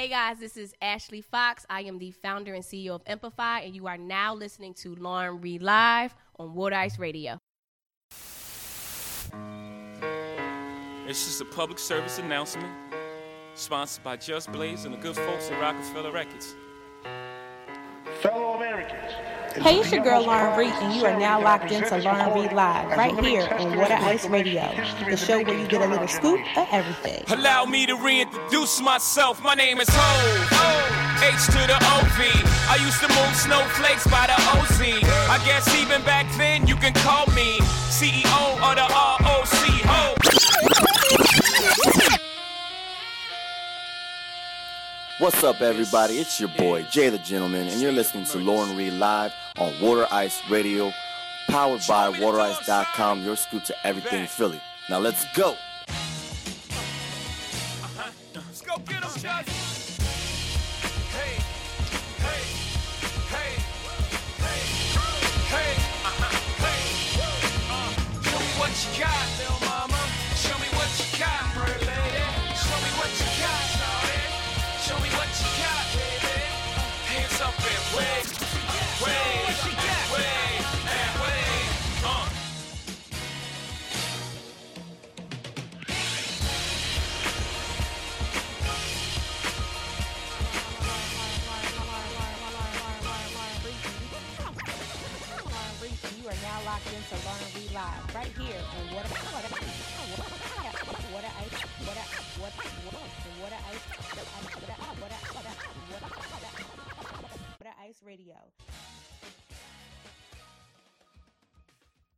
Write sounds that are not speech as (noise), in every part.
Hey guys, this is Ashley Fox. I am the founder and CEO of Amplify, and you are now listening to Lauren Reed Live on Water Ice Radio. It's just a public service announcement sponsored by Just Blaze and the good folks at Rockefeller Records. Fellow Americans. Hey, it's your girl Lauren Reed, and you are now locked into Lauren Reed Live right here on Water Ice Radio, the show where you get a little scoop of everything. Allow me to reintroduce myself. My name is Hov. H to the OV. I used to move snowflakes by the OZ. I guess even back then you can call me CEO of the ROC. What's up, everybody? It's your boy, Jay the Gentleman, and you're listening to Lauren Reed Live on Water Ice Radio, powered by WaterIce.com, your scoop to everything Philly. Now let's go. Let's go get 'em, Just. Hey, hey, hey, hey, hey, uh-huh, hey. Uh, me what you got, into Lauren Reed Live right here on Water Water Water Ice Water Water Water Ice Water Water Water Ice Radio.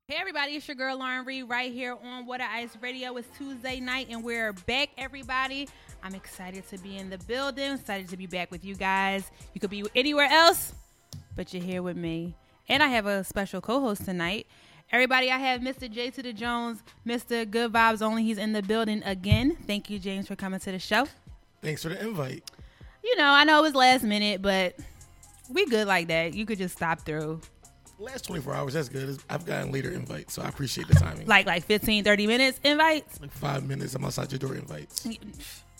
Hey everybody, it's your girl Lauren Reed right here on Water Ice Radio. It's Tuesday night and we're back, everybody. I'm excited to be in the building, excited to be back with you guys. You could be anywhere else, but you're here with me. And I have a special co-host tonight. Everybody, I have Mr. J to the Jones, Mr. Good Vibes Only. He's in the building again. Thank you, James, for coming to the show. Thanks for the invite. You know, I know it was last minute, but we good like that. You could just stop through. Last 24 hours, that's good. I've gotten later invites, so I appreciate the timing. Like like 15, 30 minutes invites. like five minutes, I'm outside your door invites.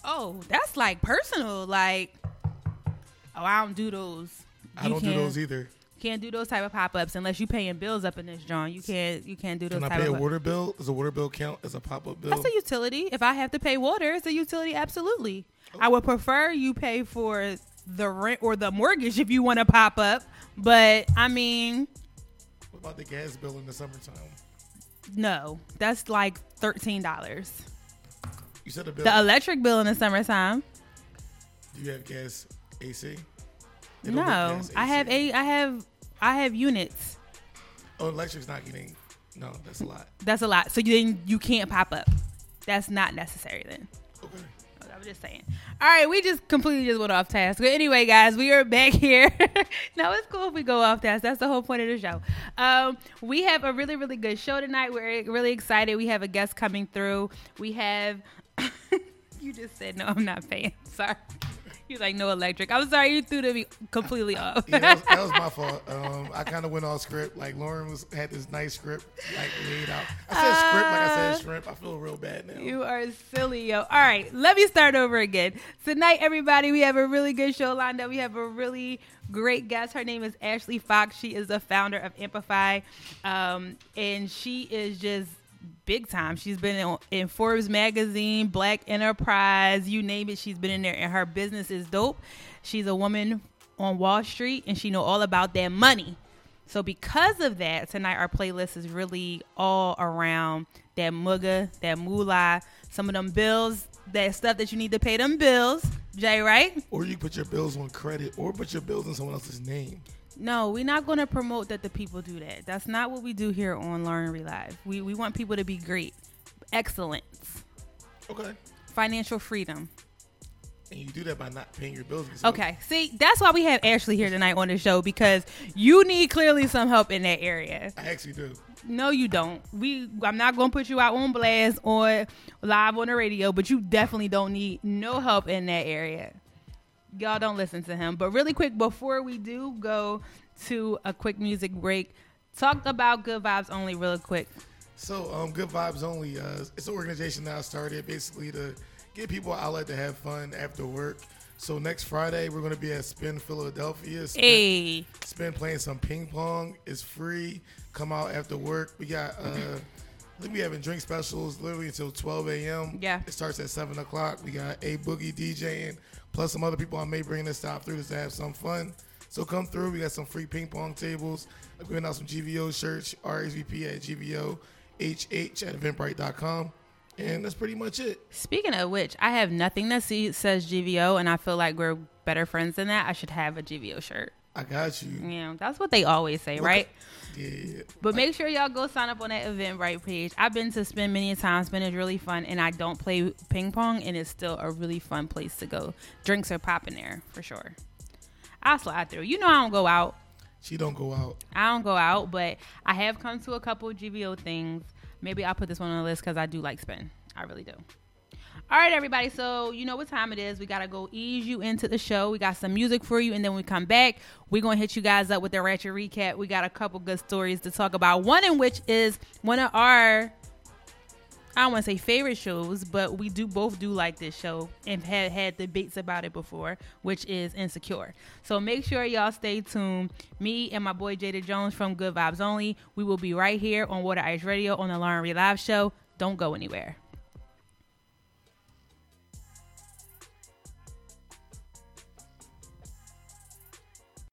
Oh, that's like personal. Like, oh, I don't do those. I don't do can't- those either. Can't do those type of pop ups unless you paying bills up in this John. You can't. You can't do those Can I pay a water bill? Does a water bill count as a pop up bill? That's a utility. If I have to pay water, it's a utility. Absolutely. Oh. I would prefer you pay for the rent or the mortgage if you want to pop up. But I mean, What about the gas bill in the summertime? no, that's like thirteen dollars. You said a bill. The electric bill in the summertime. do you have gas AC? Don't No, gas I have AC. a. I have. I have units. Oh, electric's not getting. No, that's a lot. That's a lot. So then you can't pop up. That's not necessary then. Okay. I was just saying. All right, we just completely just went off task. But anyway, guys, we are back (laughs) here. now it's cool if we go off task. That's the whole point of the show. Um, we have a really, really good show tonight. We're really excited. We have a guest coming through. We have. (coughs) you just said no. I'm not paying. (laughs) Sorry. You're like no electric. I'm sorry. You threw me completely off. Yeah, that was, that was my (laughs) fault. Um, I kind of went off script. Like Lauren was had this nice script like laid out. I said script like I said shrimp. I feel real bad now. You are silly, yo. All right, let me start over again. Tonight, everybody, we have a really good show lined up. We have a really great guest. Her name is Ashley Fox. She is the founder of Amplify, um, and she is just big time. She's been in, in Forbes magazine, Black Enterprise, you name it. She's been in there, and her business is dope. She's a woman on Wall Street, and she know all about that money. So because of that, tonight our playlist is really all around that mugga, that moolah, some of them bills, that stuff that you need to pay them bills. Jay, right? Or you put your bills on credit, or put your bills in someone else's name. No, we're not going to promote that the people do that. That's not what we do here on Lauren Reed Live. We we want people to be great, excellence, Okay. financial freedom. And you do that by not paying your bills. yourself. Okay, see, that's why we have Ashley here tonight on the show because you need clearly some help in that area. I actually do. No, you don't. We I'm not gonna put you out on blast or live on the radio, but you definitely don't need no help in that area. Y'all don't listen to him. But really quick, before we do go to a quick music break, talk about good vibes only real quick. So, um, Good Vibes Only, uh, it's an organization that I started basically to give people outlet to have fun after work. So next Friday we're gonna be at Spin Philadelphia. Spin, Hey, Spin playing some ping pong. It's free. Come out after work. We got uh I think we having drink specials literally until 12 a.m. Yeah. It starts at 7 o'clock. We got a boogie DJing, plus some other people I may bring to stop through just to have some fun. So come through. We got some free ping pong tables. We're giving out some GVO shirts, RSVP at GVO, HH at eventbrite.com. And that's pretty much it. speaking of which, I have nothing that says GVO, and I feel like we're better friends than that. I should have a GVO shirt. I got you. Yeah, that's what they always say, right? Yeah. But make sure y'all go sign up on that Eventbrite page. I've been to Spin many times. Spin is really fun, and I don't play ping pong, and it's still a really fun place to go. Drinks are popping there for sure. I'll slide through. You know I don't go out. She don't go out. I don't go out, but I have come to a couple of GVO things. Maybe I'll put this one on the list because I do like spin. I really do. All right, everybody. So you know what time it is. We gotta go ease you into the show. We got some music for you, and then we come back, we're gonna hit you guys up with the ratchet recap. We got a couple good stories to talk about. One in which is one of our I don't want to say favorite shows, but we do both do like this show and have had debates about it before, which is Insecure. So make sure y'all stay tuned. Me and my boy Jada Jones from Good Vibes Only. We will be right here on Water Ice Radio on the Lauren Reed Live Show. Don't go anywhere.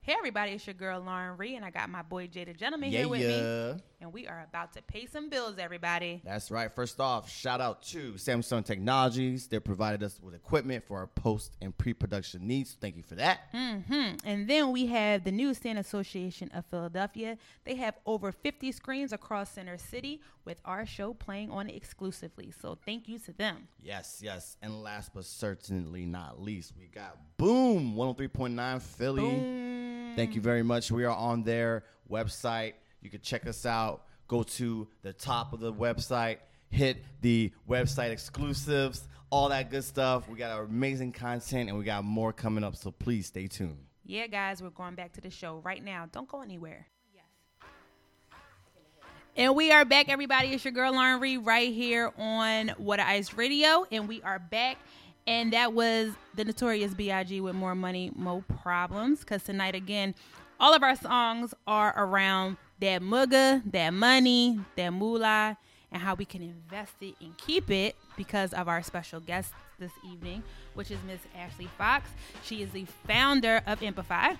Hey everybody, it's your girl Lauren Ree, and I got my boy Jay the Gentleman Yeah, here with yeah. me, and we are about to pay some bills. Everybody, That's right. First off, shout out to Samsung Technologies. They provided us with equipment for our post and pre production needs. Thank you for that. Mm-hmm. And then we have the Newsstand Association of Philadelphia. They have over 50 screens across Center City with our show playing on it exclusively. So thank you to them. Yes, yes. And last but certainly not least, we got Boom 103.9 Philly. Thank you very much. We are on their website. You can check us out. Go to the top of the website, hit the website exclusives, all that good stuff. We got our amazing content and we got more coming up. So please stay tuned. Yeah, guys, we're going back to the show right now. Don't go anywhere. And we are back, everybody. It's your girl Lauren Reed right here on Water Ice Radio, and we are back. And that was the Notorious B.I.G. with More Money, More Problems. Because tonight, again, all of our songs are around that mugga, that money, that moolah, and how we can invest it and keep it because of our special guest this evening, which is Miss Ashley Fox. She is the founder of Amplify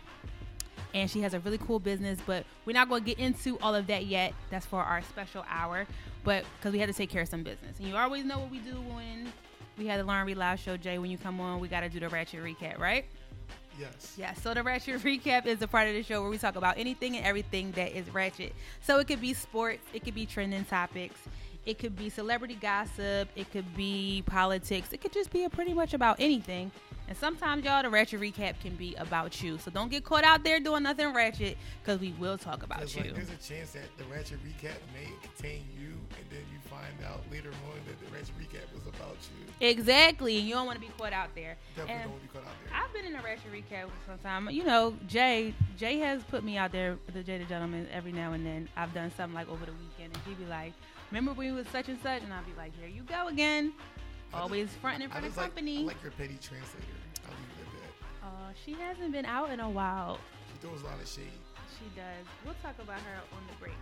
and she has a really cool business but we're not going to get into all of that yet that's for our special hour but because we had to take care of some business and you always know what we do when we had the Lauren Reed Live show jay when you come on we got to do the ratchet recap right Yes. yeah, so the Ratchet (laughs) Recap is a part of the show where we talk about anything and everything that is ratchet. So it could be sports, it could be trending topics, it could be celebrity gossip, it could be politics, it could just be a pretty much about anything. And sometimes, y'all, the Ratchet Recap can be about you. So don't get caught out there doing nothing ratchet because we will talk about you. like, there's a chance that the Ratchet Recap may contain you, and then you find out later on Recap was about you. Exactly. You don't want to be caught out there. Definitely And- don't want to be caught out there. I've been in a Ratchet Recap sometime. You know, Jay Jay has put me out there with the Jay the Gentleman every now and then. I've done something like over the weekend, and he'd be like, "Remember when we was such and such?" And I'd be like, "Here you go again." Always fronting in I front of just like, I company. like your petty translator. I'll leave it at that. uh, she hasn't been out in a while. She throws a lot of shade. She does. We'll talk about her on the break.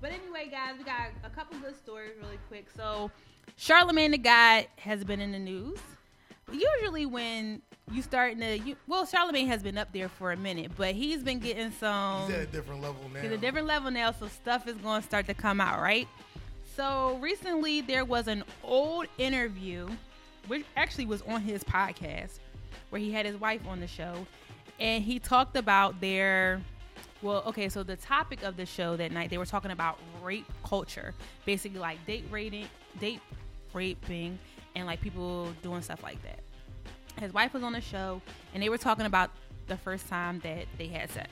But anyway, guys, we got a couple good stories really quick. So, Charlamagne the God has been in the news. Usually, when you start to, you, well, Charlamagne has been up there for a minute, but he's been getting some. He's at a different level now. He's a different level now, so stuff is going to start to come out, right? So recently, there was an old interview, which actually was on his podcast, where he had his wife on the show, and he talked about their. Well, okay, so the topic of the show that night, they were talking about rape culture, basically like date rating, date raping, and like people doing stuff like that. His wife was on the show, and they were talking about the first time that they had sex.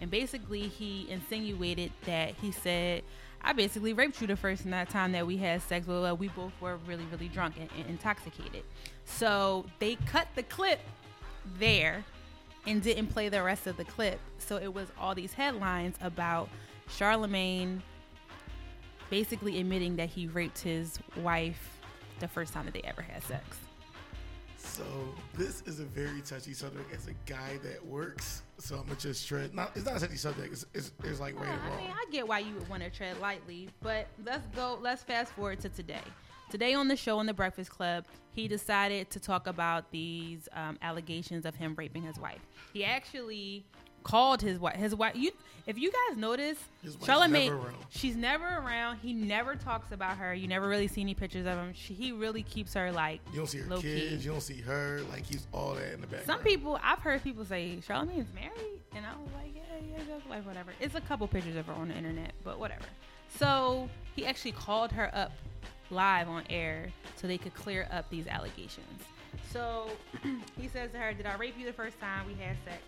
And basically, he insinuated that he said, I basically raped you the first night- time that we had sex. Well, uh, we both were really, really drunk and, and intoxicated. So they cut the clip there and didn't play the rest of the clip. So it was all these headlines about Charlamagne basically admitting that he raped his wife the first time that they ever had sex. So this is a very touchy subject as a guy that works. So I'm gonna just tread. Not it's not a touchy subject. It's it's, it's like right Yeah, I mean, I get why you would want to tread lightly, but let's go. Let's fast forward to today. Today on the show on the Breakfast Club, he decided to talk about these um, allegations of him raping his wife. He actually called his wife. His wife. You, if you guys notice, Charlamagne, never she's never around. He never talks about her. You never really see any pictures of him. She, he really keeps her like you don't see her low key. kids. You don't see her. Like he's all that in the background. Some people, I've heard people say Charlamagne's married, and I was like, yeah, yeah, just like whatever. It's a couple pictures of her on the internet, but whatever. So he actually called her up live on air so they could clear up these allegations. So (clears throat) he says to her, "Did I rape you the first time we had sex?"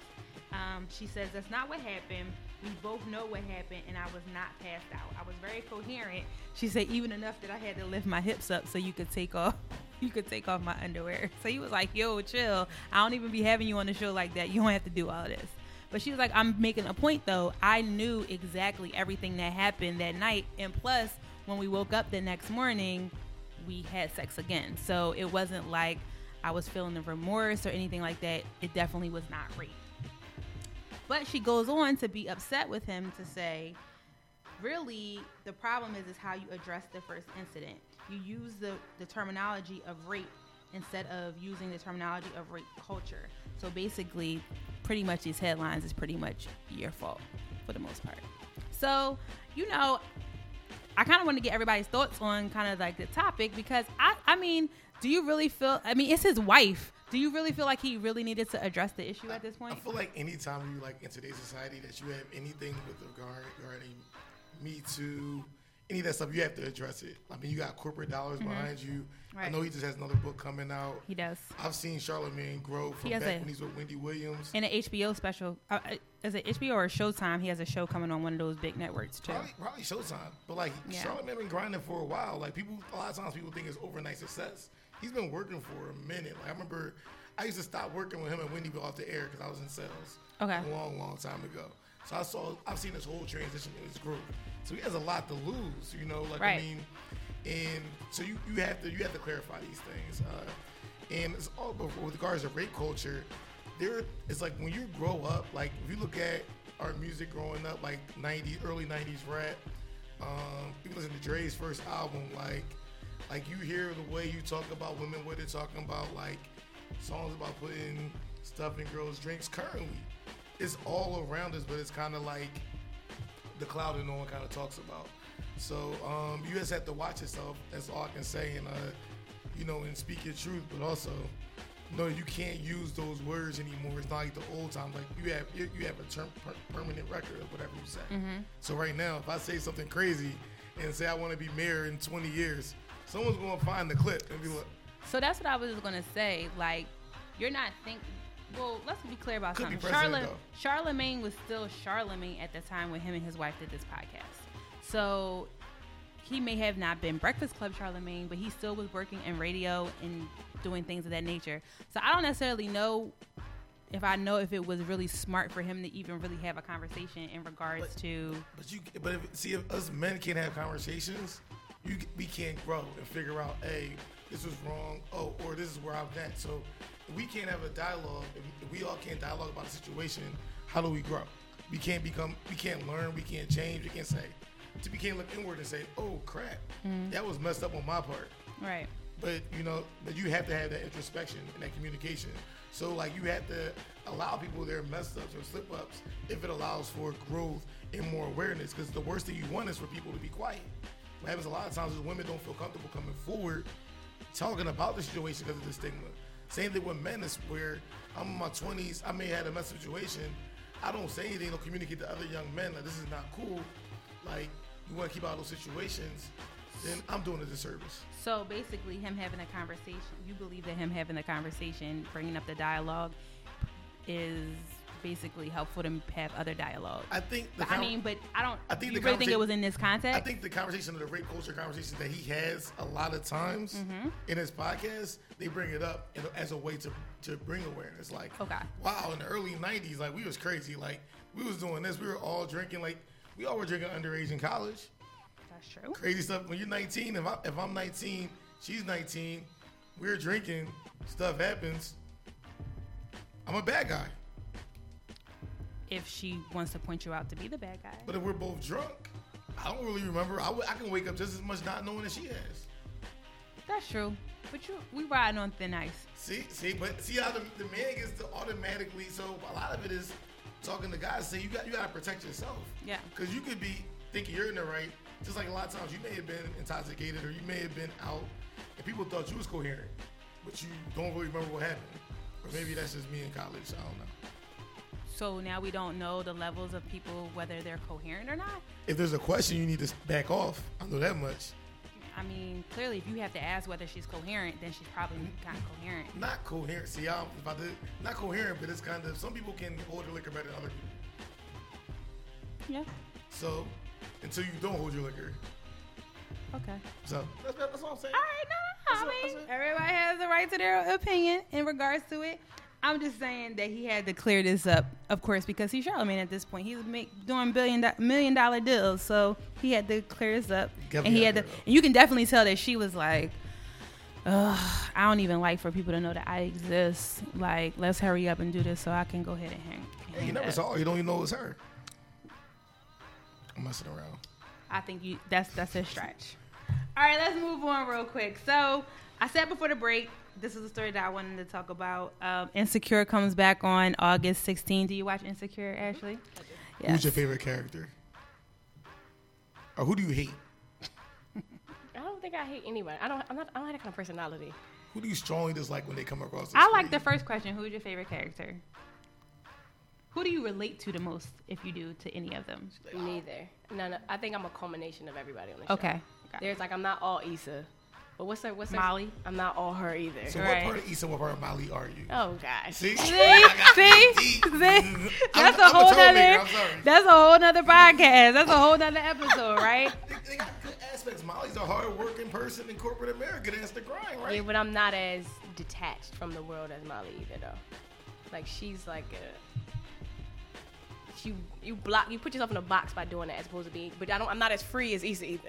Um, she says, "That's not what happened. We both know what happened, and I was not passed out. I was very coherent." She said, "Even enough that I had to lift my hips up so you could take off." (laughs) You could take off my underwear. So he was like, "Yo, chill. I don't even be having you on the show like that. You don't have to do all this." But she was like, "I'm making a point though. I knew exactly everything that happened that night, and plus, when we woke up the next morning, we had sex again. So it wasn't like I was feeling the remorse or anything like that. It definitely was not rape." But she goes on to be upset with him to say, really, the problem is is how you address the first incident. You use the, the terminology of rape instead of using the terminology of rape culture. So basically, pretty much these headlines is pretty much your fault for the most part. So, you know, I kind of want to get everybody's thoughts on kind of like the topic because I, I mean, do you really feel? I mean, it's his wife. Do you really feel like he really needed to address the issue at this point? I feel like anytime you like in today's society that you have anything with regard regarding Me Too, any of that stuff, you have to address it. I mean, you got corporate dollars behind you. I Mm-hmm. Know he just has another book coming out. He does. I've seen Charlamagne grow from He has back a- when he's with Wendy Williams. In an HBO special, uh, uh, is it HBO or Showtime? He has a show coming on one of those big networks too. Probably, probably Showtime, but like Yeah. Charlamagne been grinding for a while. Like people, a lot of times people think it's overnight success. He's been working for a minute. Like I remember, I used to stop working with him and Wendy off the air because I was in sales. Okay. A long, long time ago. So I saw, I've seen this whole transition in his group. So he has a lot to lose. You know, like Right. I mean, and so you you have to you have to clarify these things. Uh, and it's all but with regards to rape culture, there it's like when you grow up, like if you look at our music growing up, like 90 early 90s rap, um, you listen to Dre's first album, like like you hear the way you talk about women, what they're talking about, like songs about putting stuff in girls' drinks. Currently, it's all around us, but it's kind of like the cloud that no one kind of talks about. So um, you just have to watch yourself. That's all I can say, and uh, you know, and speak your truth. But also, no, you can't use those words anymore. It's not like the old time. Like you have you, you have a term, per, permanent record of whatever you say. So right now, if I say something crazy and say I want to be mayor in 20 years, someone's gonna find the clip and be like, So that's what I was gonna say. Like, you're not thinking. Well, let's be clear about Could something. Charlotte, Charlamagne was still Charlamagne at the time when him and his wife did this podcast. So he may have not been Breakfast Club Charlamagne, but he still was working in radio and doing things of that nature. So I don't necessarily know if I know if it was really smart for him to even really have a conversation in regards But- to. But you, but if, see, if us men can't have conversations, you we can't grow and figure out, hey, this was wrong. Oh, or this is where I'm at. So if we can't have a dialogue. If we all can't dialogue about a situation, how do we grow? We can't become. We can't learn. We can't change. We can't say. To we can't look inward and say, oh crap, mm. that was messed up on my part. Right. But you know, but you have to have that introspection and that communication. So like you have to allow people their mess ups or slip ups if it allows for growth and more awareness. Because the worst thing you want is for people to be quiet. What happens a lot of times is women don't feel comfortable coming forward talking about the situation because of the stigma. Same thing with men is where I'm in my 20s, I may have had a mess situation. I don't say anything, don't communicate to other young men like this is not cool. Like you want to keep out of those situations, then I'm doing a disservice. So basically, him having a conversation, you believe that him having the conversation, bringing up the dialogue, is basically helpful to have other dialogue. I think the But, I mean, but I don't. I think you the really think it was in this context? I think the conversation of the rape culture conversation that he has a lot of times Mm-hmm. in his podcast, they bring it up as a way to to bring awareness. Like, Okay. wow, in the early '90s, like we was crazy. Like we was doing this. We were all drinking. Like we all were drinking underage in college. That's true. Crazy stuff. When you're 19, if I if I'm 19, she's 19, we're drinking. stuff happens, I'm a bad guy. If she wants to point you out to be the bad guy. But if we're both drunk, I don't really remember. I, w- I can wake up just as much not knowing that she has. That's true. But you, we riding on thin ice. See, see, but see how the, the man gets to automatically. So a lot of it is talking to guys. Say you got you got to protect yourself. Yeah. Because you could be thinking you're in the right. Just like a lot of times you may have been intoxicated or you may have been out, and people thought you was coherent, but you don't really remember what happened. Or maybe that's just me in college. I don't know. So now we don't know the levels of people whether they're coherent or not. If there's a question, you need to back off. I know that much. I mean, clearly, if you have to ask whether she's coherent, then she's probably not coherent. Not coherent. See, I'm about to not coherent, but it's kind of some people can hold their liquor better than other people. Yeah. So until you don't hold your liquor, Okay. so that's, that's what I'm saying. All right, no, no, no. I mean, it, that's it. everybody has the right to their opinion in regards to it. I'm just saying that he had to clear this up, of course, because he's Charlamagne at this point. He's make, doing billion do- million dollar deals, so he had to clear this up. Definitely and he had to, and you can definitely tell that she was like, Ugh, I don't even like for people to know that I exist. Like, let's hurry up and do this so I can go ahead and hang. Hang you never up." saw her. You don't even know it was her. I'm messing around. I think you that's that's a stretch. All right, let's move on real quick. So I said before the break, this is a story that I wanted to talk about. Um, Insecure comes back on August 16. Do you watch Insecure, Ashley? Yes. Who's your favorite character? Or who do you hate? I don't think I hate anyone. I don't. I'm not. I don't have that kind of personality. Who do you strongly dislike when they come across the I like the first question. Who's your favorite character? Who do you relate to the most, if you do, to any of them? Neither. No, no. I think I'm a culmination of everybody on the show. Okay. There's like I'm not all Issa, but what's her? What's her? Molly? I'm not all her either. So Right. what part of Issa, what part of Molly are you? Oh gosh. See? See, (laughs) I got (laughs) see, deep. see. I'm- That's a I'm whole troublemaker, nother. I'm sorry. That's a whole nother podcast. That's a whole nother episode, (laughs) right? They, they got good aspects. Molly's a hard-working person in corporate America that has to grind, right? Yeah, but I'm not as detached from the world as Molly either, though. Like she's like a. You you block you put yourself in a box by doing that as opposed to being. But I don't. I'm not as free as Issa either.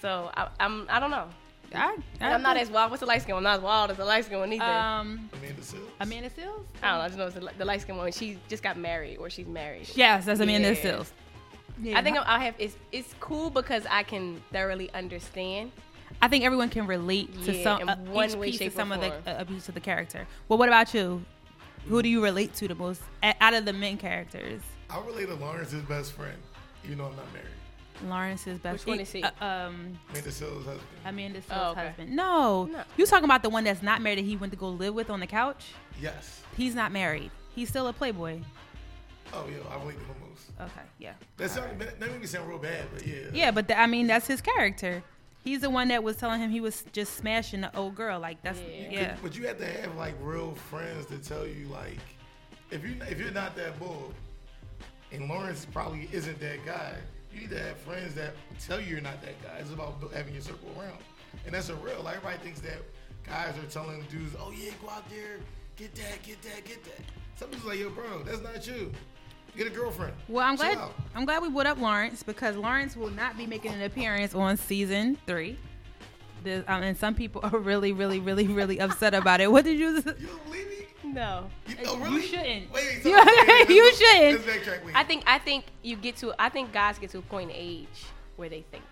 So I, I'm. I don't know. I, And I'm not as wild. What's the light skin one? Not as wild as the light skin one either. Um, Amanda Seales. Amanda Seales. I don't know. I just know it's the, the light skin one. She just got married or she's married. Yes, that's Amanda Yeah. Seales. I think I have. It's it's cool because I can thoroughly understand. I think everyone can relate to Yeah, some uh, one each way, piece of shape, or some of the uh, piece of the character. Well, what about you? Who do you relate to the most out of the main characters? I relate to Lawrence's best friend, even though I'm not married. Lawrence's best. Which one is he? Uh, um, Amanda Seales' husband. Amanda Seales' Oh, okay. husband. No, No. you talking about the one that's not married that he went to go live with on the couch? Yes. He's not married. He's still a playboy. Oh, yeah, I relate to him most. Okay, yeah. That's sound, that made me sound real bad, but yeah. Yeah, but th- I mean that's his character. He's the one that was telling him he was just smashing the old girl. Like that's Yeah. yeah. But you have to have like real friends to tell you like, if you if you're not that bull, and Lawrence probably isn't that guy, you need to have friends that tell you you're not that guy. It's about having your circle around, and that's a real. Like everybody thinks that guys are telling dudes, oh yeah, go out there, get that, get that, get that. Some people's like, yo, bro, that's not you. Get a girlfriend. Well, I'm Chill glad out. I'm glad we put up Lawrence because Lawrence will not be making an appearance on season three. The, um, and some people are really, really, really, really upset about it. What did you? You don't believe me? No. You, oh, really? shouldn't. Wait, wait, (laughs) You- wait, wait, you shouldn't. Let's. Wait. I think I think you get to I think guys get to a point in age where they think that way.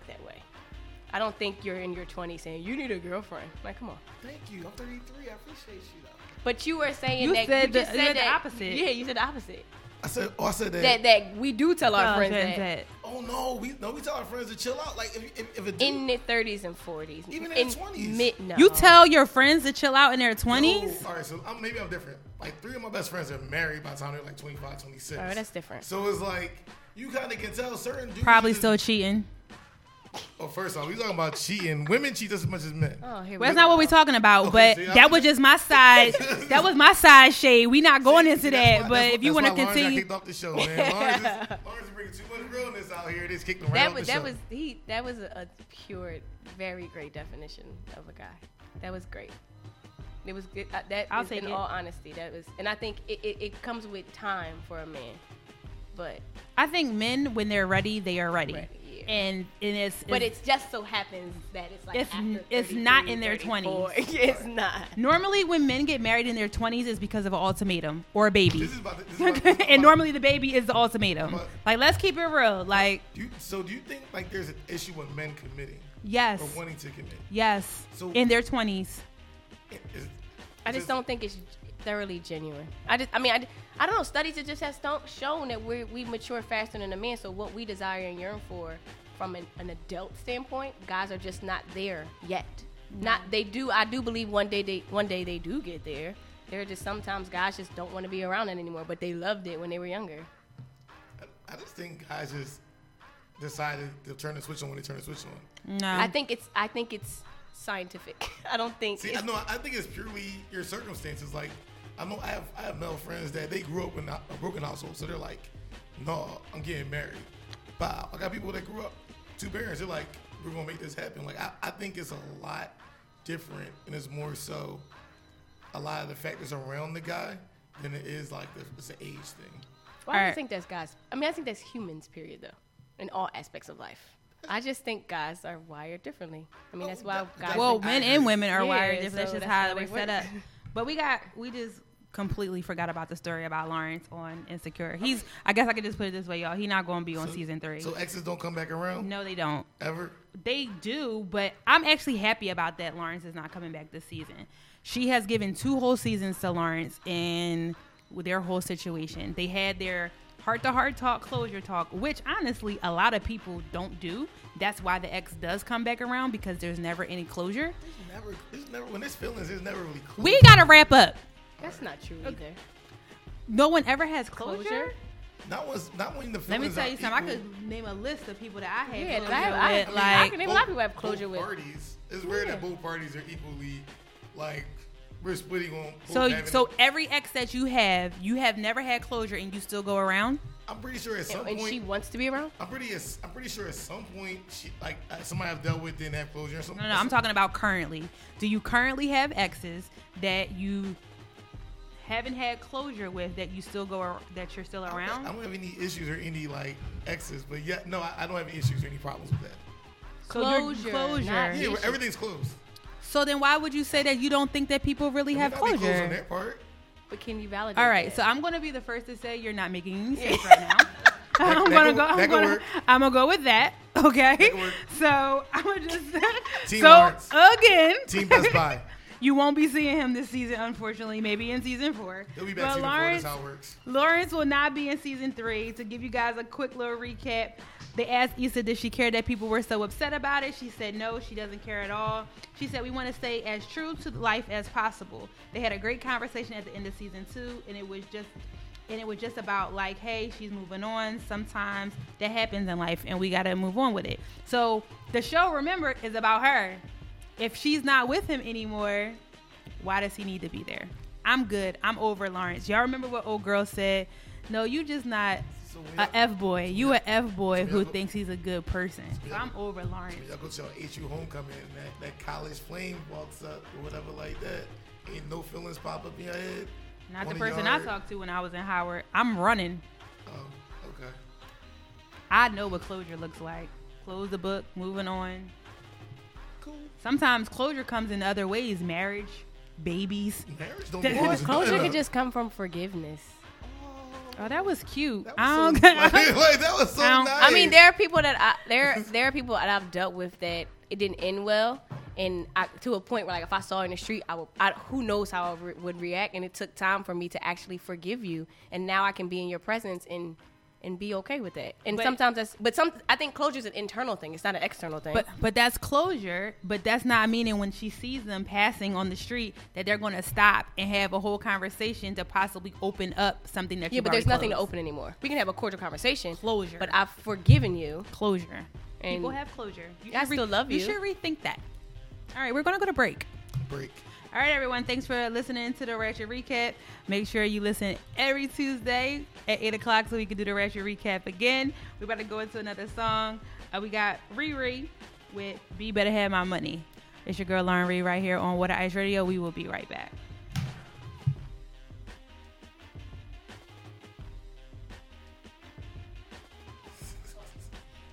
I don't think you're in your 20s saying you need a girlfriend. Like, come on. Thank you. I'm 33. I appreciate you though. But you were saying You that said you just the- said you're the opposite. Yeah, you said the opposite. I said, oh, I said that. That that we do tell our Oh, friends friends that that- oh no, we no, we tell our friends to chill out. Like if if, if a dude, in their 30s and 40s, Even in 20s. Mid, no. You tell your friends to chill out in their Oh, twenties. all right, so I'm, maybe I'm different. Like three of my best friends are married by the time they're like 25, 26. All right, that's different. So it's like you kind of can tell certain dudes Probably still cheating. Oh, first off, we talking about cheating. Women cheat just as much as men. Oh, here Well, that's we not what we're talking about. Okay, but see, that was just my side. that was my side shade. We not going See, into that. why- but if you want to that's Lawrence got continue, kicked off the show, man. Lawrence is, Lawrence is bringing too much realness out here. They just kicked him right That off was the that show. was he that was a, a pure, very great definition of a guy. That was great. It was good. Uh, that I'll is- take in it. all honesty, that was, and I think it, it, it comes with time for a man. But I think men when they're ready, they are ready. right, yeah, year. and and it's, but it just so happens that it's like It's- after it's not in their 20s. (laughs) it's not. normally when men get married in their 20s is because of an ultimatum or a baby. This is about. This is about, (laughs) this is and normally the baby is the ultimatum. But- Like let's keep it real. Like Do you, so do you think like there's an issue with men committing yes, or wanting to commit? yes, So- in their 20s. Is- I just don't think it's thoroughly genuine. I just, I mean, I, I don't know. Studies that just have shown that we we mature faster than a man. So what we desire and yearn for, from an, an adult standpoint, guys are just not there yet. Not they do. I do believe one day they one day they do get there. There are just sometimes guys just don't want to be around it anymore, but they loved it when they were younger. I just think guys just decided to turn the switch on when they turn the switch on. No, I think it's I think it's scientific. (laughs) I don't think. See, it's, I. I think it's purely your circumstances. Like, I know I have I have male friends that they grew up in a a broken household, so they're like, "No, I'm getting married." But I got people that grew up two parents. They're like, "We're gonna make this happen." Like, I, I think it's a lot different, and it's more so a lot of the factors around the guy than it is like the, it's an age thing. Why do you Alright. think that's guys? I mean, I think that's humans, period, though, in all aspects of life. I just think guys are wired differently. I mean, oh, that's why that- guys. well, men and women are Yeah, wired different. That's just how how we're set up. But we got we just completely forgot about the story about Lawrence on Insecure. He's I guess I could just put it this way, y'all. He's not going to be on season three. So exes don't come back around no, they don't. ever. They do, but I'm actually happy about that. Lawrence is not coming back this season. She has given two whole seasons to Lawrence in with their whole situation. They had their heart to heart talk, closure talk, which honestly a lot of people don't do. That's why the ex does come back around because there's never any closure. Never. There's never when there's feelings. There's never really. Closure. We gotta wrap up. That's not true either. No one ever has closure. Closure? Not when not when the Let me tell you something. I could name a list of people that I had Yeah, closure I have- I with. I mean, I can name a lot of people have closure both with. parties. It's rare that both parties are equally like we're splitting on. Both so, having so every ex that you have, you have never had closure, and you still go around. I'm pretty sure at some And point. she wants to be around. I'm pretty. I'm pretty sure at some point, she like uh, somebody I've dealt with didn't have closure. Or something. No, no, I'm talking about currently. Do you currently have exes that you haven't had closure with that you still go ar- that you're still around? I don't have any issues or any like exes, but yeah, no, I, I don't have any issues or any problems with that. So you're- Closure, closure. not- Yeah, where everything's closed. So then, why would you say that you don't think that people really have closure? be closed on closure? that part. But can you validate? All right, that? so I'm going to be the first to say you're not making any sense right now. (laughs) (laughs) I'm gonna go. I'm gonna, work. I'm gonna go with that. Okay. could work. (laughs) So I'm gonna just. Team so Lawrence. again, Team Best Buy. You won't be seeing him this season, unfortunately. Maybe in season four. He'll be back But season four. Lawrence, That's how it works. Lawrence will not be in season three. To give you guys a quick little recap, they asked Issa, did she care that people were so upset about it? She said no, she doesn't care at all. She said, we want to stay as true to life as possible. They had a great conversation at the end of season two, and it was just. And it was just about like, hey, she's moving on. Sometimes that happens in life, and we gotta move on with it. So the show, remember, is about her. If she's not with him anymore, why does he need to be there? I'm good. I'm over Lawrence. Y'all remember what old girl said? No, you just not So a y'all- boy. You a F boy who thinks he's a good person. So I'm over Lawrence. Y'all go to HU homecoming and that, that college flame walks up or whatever like that. Ain't no feelings pop up in your head. Not the person. I talked to when I was in Howard. I'm running. Oh, okay. I know what closure looks like. Close the book, moving on. Cool. Sometimes closure comes in other ways marriage, babies. Marriage don't That- close Closure Closure could just come from forgiveness. Oh, that was cute. That I was don't so, um, like, (laughs) (laughs) like, that was so I don't- nice. I mean, there are people that I there there are people that I've dealt with that it didn't end well, and I, to a point where like if I saw her in the street, I would I, who knows how I re- would react, and it took time for me to actually forgive you, and now I can be in your presence and and be okay with that. And But- sometimes that's but some I think closure is an internal thing. It's not an external thing. But but that's closure. But that's not meaning when she sees them passing on the street that they're going to stop and have a whole conversation to possibly open up something that yeah, but there's nothing to open anymore. We can have a cordial conversation. Closure. But I've forgiven you. Closure. And People have closure. You I should still love you. You should rethink that. All right, we're gonna go to break. break. All right, everyone. Thanks for listening to the Ratchet Recap. Make sure you listen every Tuesday at 8 o'clock so we can do the Ratchet Recap again. We're about to go into another song. Uh, we got Riri with Be Better Have My Money. It's your girl Lauren Reed right here on Water Ice Radio. We will be right back.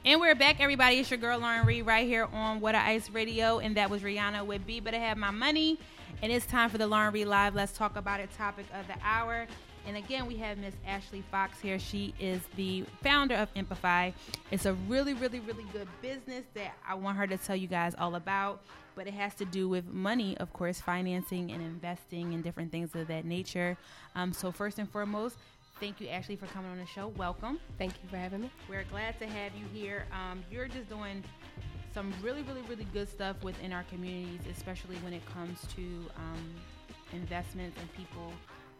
And we're back, everybody. It's your girl Lauren Reed right here on Water Ice Radio, and that was Rihanna with "Be Better Have My Money." And it's time for the Lauren Reed Live. Let's talk about it. Topic of the hour. And again, we have Miss Ashley Fox here. She is the founder of Amplify. It's a really, really, really good business that I want her to tell you guys all about. But it has to do with money, of course, financing and investing and different things of that nature. Um, so first and foremost, thank you, Ashley, for coming on the show. Welcome. Thank you for having me. We're glad to have you here. Um, you're just doing some really, really, really good stuff within our communities, especially when it comes to um, investments and people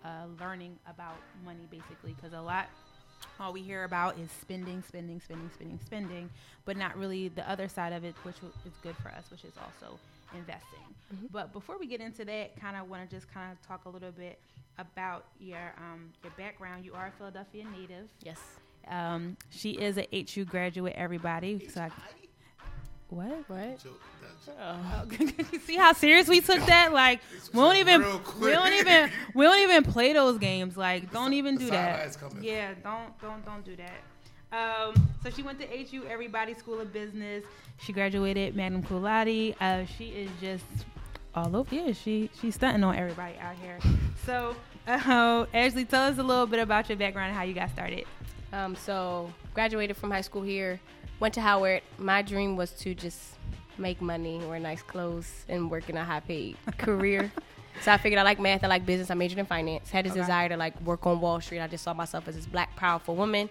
uh, learning about money, basically. Because a lot, all we hear about is spending, spending, spending, spending, spending, but not really the other side of it, which w- is good for us, which is also investing. But before we get into that, kind of want to just kind of talk a little bit about your um, your background. You are a Philadelphia native. Yes. Um, she is a HU graduate. Everybody, so I, what? What? Joke, Oh. (laughs) See how serious we took that? Like we don't even we don't even we don't even play those games. Like don't even do that. Yeah, don't don't don't do that. Um, so she went to HU Everybody School of Business. She graduated magna cum laude. Uh, she is just all over. Yeah, she she's stunting on everybody out here. So, uh, (laughs) Ashley, tell us a little bit about your background and how you got started. Um, so graduated from high school here, went to Howard. My dream was to just make money, wear nice clothes, and work in a high paid career. (laughs) So I figured I like math, I like business, I majored in finance. Had this Okay. desire to like work on Wall Street. I just saw myself as this black powerful woman.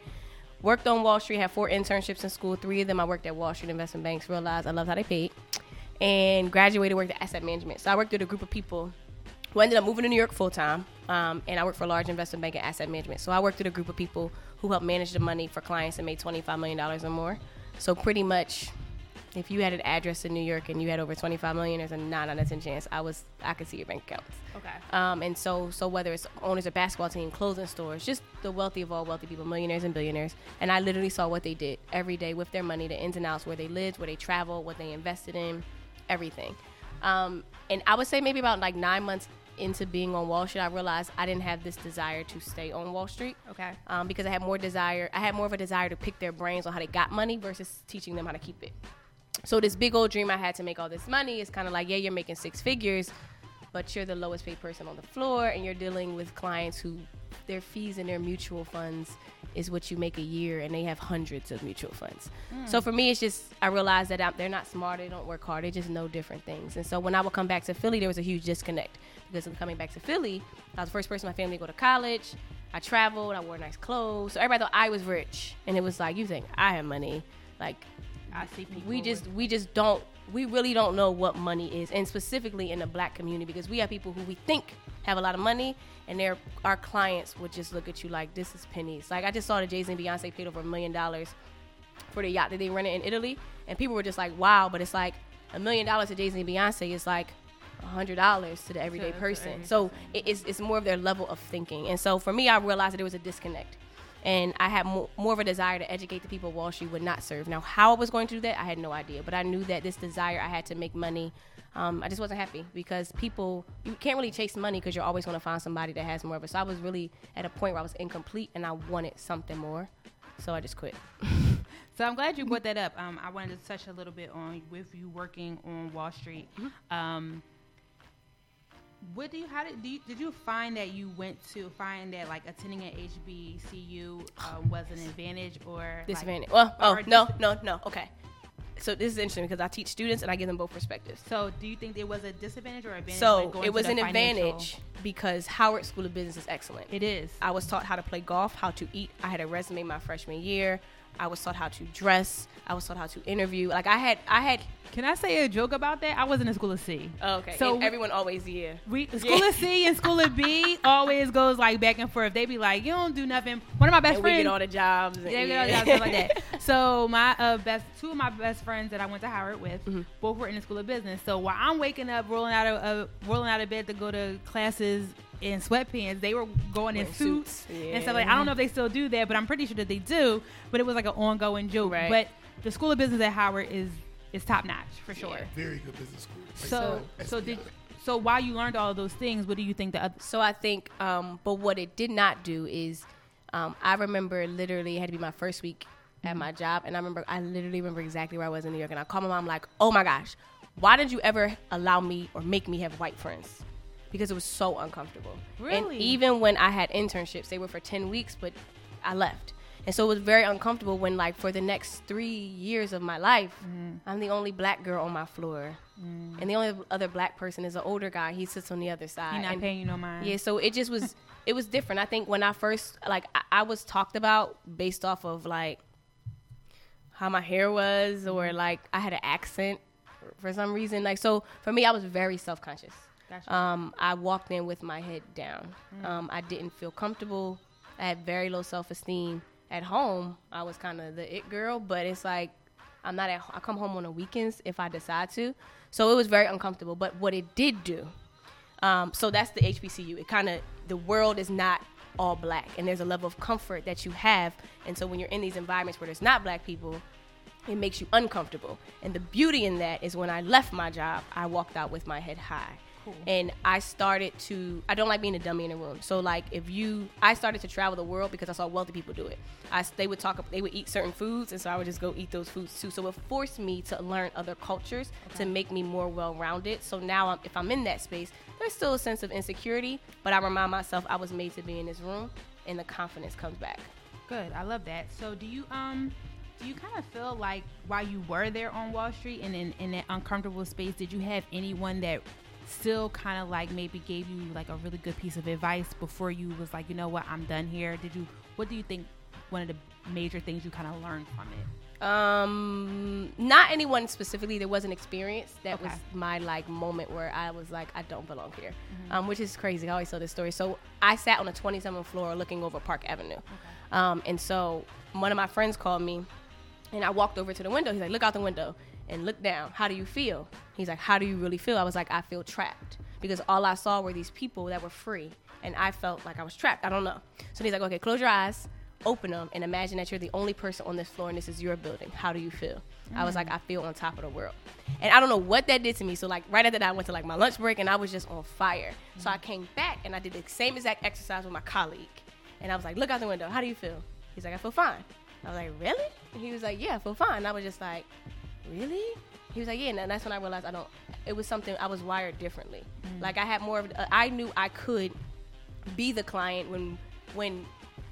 Worked on Wall Street, had four internships in school. Three of them I worked at Wall Street investment banks. Realized I loved how they paid, and graduated worked at asset management. So I worked with a group of people who ended up moving to New York full time. Um, and I worked for a large investment bank and asset management. So I worked with a group of people who helped manage the money for clients and made $25 million or more. So pretty much, if you had an address in New York and you had over 25 million, there's a nine out of 10 chance I was I could see your bank accounts. Okay. Um, and so, so whether it's owners of basketball team, clothing stores, just the wealthy of all wealthy people, millionaires and billionaires, and I literally saw what they did every day with their money, the ins and outs, where they lived, where they traveled, what they invested in, everything. Um, and I would say maybe about like nine months into being on Wall Street, I realized I didn't have this desire to stay on Wall Street. Okay. Um, because I had more desire, I had more of a desire to pick their brains on how they got money versus teaching them how to keep it. So this big old dream I had to make all this money is kind of like, yeah, you're making six figures, but you're the lowest paid person on the floor, and you're dealing with clients who their fees and their mutual funds is what you make a year, and they have hundreds of mutual funds. Hmm. So for me, it's just I realized that I'm, they're not smart, they don't work hard, they just know different things. And so when I would come back to Philly, there was a huge disconnect because I'm coming back to Philly. I was the first person in my family to go to college. I traveled, I wore nice clothes, so everybody thought I was rich, and it was like, you think I have money, like I see people. we just we just don't we really don't know what money is and specifically in the black community because we have people who we think have a lot of money and their our clients would just look at you like this is pennies. Like i just saw that jay-z and beyonce paid over a million dollars for the yacht that they rented in italy and people were just like wow but it's like a million dollars to jay-z and beyonce is like a hundred dollars to the everyday to person. so it is it's more of their level of thinking. And so for me i realized that there was a disconnect and I had more, more of a desire to educate the people Wall Street would not serve. Now, how I was going to do that, I had no idea, but I knew that this desire I had to make money. Um, I just wasn't happy because people you can't really chase money because you're always going to find somebody that has more of it. So I was really at a point where I was incomplete and I wanted something more, so I just quit. (laughs) So I'm glad you brought that up. Um, I wanted to touch a little bit on with you working on Wall Street. Um, what do you? How did do you, did you find that you went to find that like attending an HBCU um, (sighs) was an advantage or like- Disadvantage. well, oh no, no, no. Okay. So this is interesting because I teach students and I give them both perspectives. So do you think there was a disadvantage or advantage? So like, it was an financial- advantage because Howard School of Business is excellent. It is. I was taught how to play golf, how to eat. I had a resume my freshman year. I was taught how to dress. I was taught how to interview. Like I had, I had. Can I say a joke about that? I was in the school of C. Oh, okay. So So everyone always yeah. We school of C and school of B (laughs) always goes like back and forth. They be like, "You don't do nothing." One of my best And we friends, get all the jobs. And, Yeah, yeah. yeah, stuff like that. (laughs) So my uh, best, two of my best friends that I went to Howard with, Mm-hmm. both were in the school of business. So while I'm waking up, rolling out of uh, rolling out of bed to go to classes in sweatpants, they were going in Wearing suits, suits. and stuff like. I don't know if they still do that, but I'm pretty sure that they do. But it was like an ongoing joke. Right. But the school of business at Howard is is top notch for sure. Very good business school. Like, So so did so while you learned all of those things, what do you think the other? So I think, um, but what it did not do is, um, I remember literally it had to be my first week at my job, and I remember I literally remember exactly where I was in New York, and I called my mom like, "Oh my gosh, why did you ever allow me or make me have white friends?" Because it was so uncomfortable. And Really? even when I had internships, they were for ten weeks, but I left. And so it was very uncomfortable when, like, for the next three years of my life, Mm-hmm. I'm the only black girl on my floor. Mm. And the only other black person is an older guy. He sits on the other side. He not And- paying you no mind. yeah, so it just was it was different. I think when I first like I, I was talked about based off of like how my hair was or like I had an accent for some reason. Like so for me I was very self conscious. Gotcha. Um, I walked in with my head down. Um, I didn't feel comfortable. I had very low self esteem. At home, I was kind of the it girl, but it's like I'm not at. I come home on the weekends if I decide to. So it was very uncomfortable. But what it did do, um, so that's the HBCU. It kind of the world is not all black, and there's a level of comfort that you have. And so when you're in these environments where there's not black people, it makes you uncomfortable. And the beauty in that is when I left my job, I walked out with my head high. And I started to, I don't like being a dummy in a room. So, like, if you, I started to travel the world because I saw wealthy people do it. I, they would talk, they would eat certain foods, and so I would just go eat those foods too. So, it forced me to learn other cultures to make me more well rounded. So, now I'm, if I'm in that space, there's still a sense of insecurity, but I remind myself I was made to be in this room, and the confidence comes back. Good. I love that. So do you um do you kind of feel like while you were there on Wall Street and in, in that uncomfortable space, did you have anyone that still kind of like maybe gave you like a really good piece of advice before you was like, you know what, I'm done here? Did you what do you think one of the major things you kind of learned from it? Um, not anyone specifically. There was an experience that was my like moment where I was like, I don't belong here, Mm-hmm. um, which is crazy. I always tell this story. So I sat on the 27th floor looking over Park Avenue, um, and so one of my friends called me, and I walked over to the window. He's like, look out the window and look down. How do you feel? He's like, how do you really feel? I was like, I feel trapped because all I saw were these people that were free, and I felt like I was trapped. I don't know. So he's like, okay, close your eyes open them and imagine that you're the only person on this floor and this is your building. How do you feel? I was mm. like, I feel on top of the world. And I don't know what that did to me. So like right after that, I went to like my lunch break and I was just on fire. So I came back and I did the same exact exercise with my colleague. And I was like, look out the window. How do you feel? He's like, I feel fine. I was like, really? And he was like, yeah, I feel fine. And I was just like, really? He was like, yeah. And that's when I realized I don't, it was something, I was wired differently. Like I had more of, uh, I knew I could be the client when when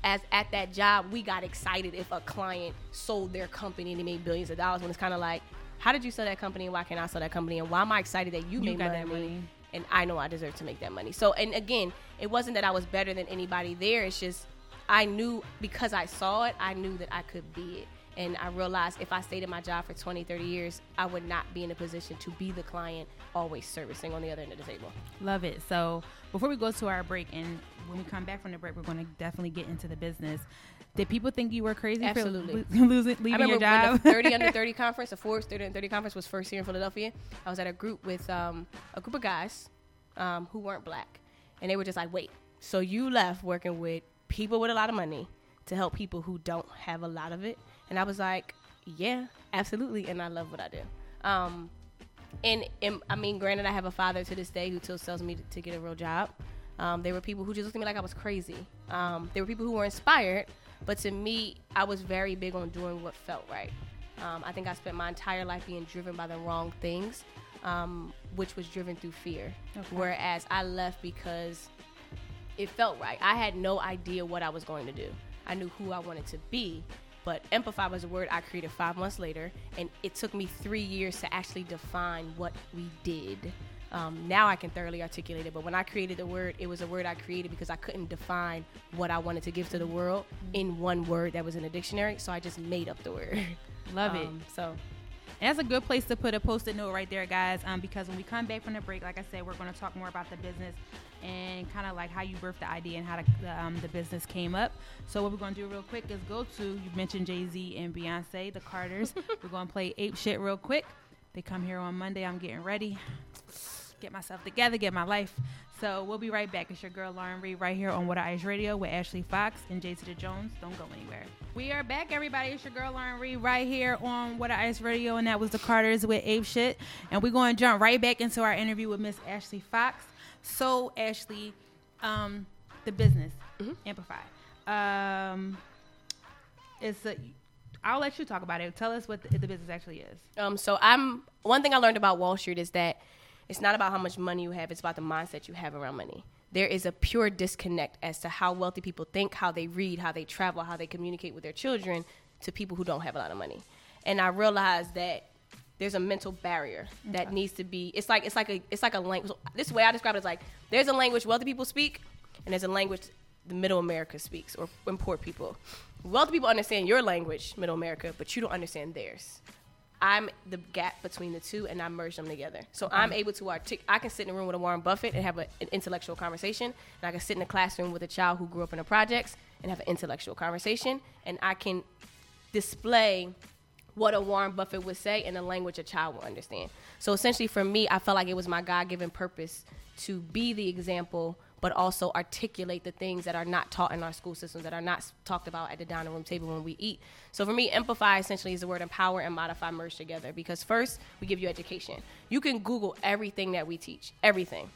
as at that job we got excited if a client sold their company and they made billions of dollars when it's kind of like how did you sell that company and why can't I sell that company and why am I excited that you, You made money, that money. and I know I deserve to make that money so and again it wasn't that I was better than anybody there it's just I knew because I saw it I knew that I could be it and I realized if I stayed in my job for 20 30 years I would not be in a position to be the client always servicing on the other end of the table Love it. So before we go to our break, and when we come back from the break, we're going to definitely get into the business. Did people think you were crazy Absolutely. for (laughs) lo- losing, I leaving remember your job? when the 30 under (laughs) 30 conference, the Forbes 30 under 30 conference was first here in Philadelphia. I was at a group with um, a group of guys um, who weren't black. And they were just like, wait, so you left working with people with a lot of money to help people who don't have a lot of it? And I was like, yeah, absolutely. And I love what I do. Um, and, and I mean, granted, I have a father to this day who still tells me to, to get a real job. Um, there were people who just looked at me like I was crazy. Um, there were people who were inspired, but to me, I was very big on doing what felt right. Um, I think I spent my entire life being driven by the wrong things, um, which was driven through fear. Whereas I left because it felt right. I had no idea what I was going to do. I knew who I wanted to be, but Empify was a word I created five months later, and it took me three years to actually define what we did. Um, now I can thoroughly articulate it, but when I created the word, it was a word I created because I couldn't define what I wanted to give to the world in one word that was in a dictionary, so I just made up the word. Love it. Um, So And that's a good place to put a post-it note right there, guys. Um, because when we come back from the break, like I said, we're going to talk more about the business and kind of like how you birthed the idea and how the, um, the business came up. So what we're going to do real quick is go to you mentioned Jay Z and Beyonce, the Carters. (laughs) we're going to play Ape Shit real quick. They come here on Monday. I'm getting ready, get myself together, get my life. So we'll be right back. It's your girl Lauren Reed right here on Water Ice Radio with Ashley Fox and Jay to the Jones. Don't go anywhere. We are back, everybody. It's your girl Lauren Reed right here on Water Ice Radio, and that was the Carters with Ape Shit. And we're going to jump right back into our interview with Miss Ashley Fox. So Ashley, um, the business Amplify. Um, it's a. I'll let you talk about it. Tell us what the, the business actually is. Um, so I'm one thing I learned about Wall Street is that it's not about how much money you have; it's about the mindset you have around money. There is a pure disconnect as to how wealthy people think, how they read, how they travel, how they communicate with their children to people who don't have a lot of money. And I realized that there's a mental barrier that needs to be. It's like it's like a it's like a language. This way I describe it is like there's a language wealthy people speak, and there's a language the middle America speaks or and poor people. Wealthy people understand your language, middle America, but you don't understand theirs. I'm the gap between the two, and I merge them together. So I'm able to artic. I can sit in a room with a Warren Buffett and have a, an intellectual conversation, and I can sit in a classroom with a child who grew up in the projects and have an intellectual conversation, and I can display what a Warren Buffett would say in a language a child will understand. So essentially, for me, I felt like it was my God given purpose to be the example, but also articulate the things that are not taught in our school systems, that are not talked about at the dining room table when we eat. So for me, Empify essentially is the word empower and modify merged together because first, we give you education. You can Google everything that we teach, everything.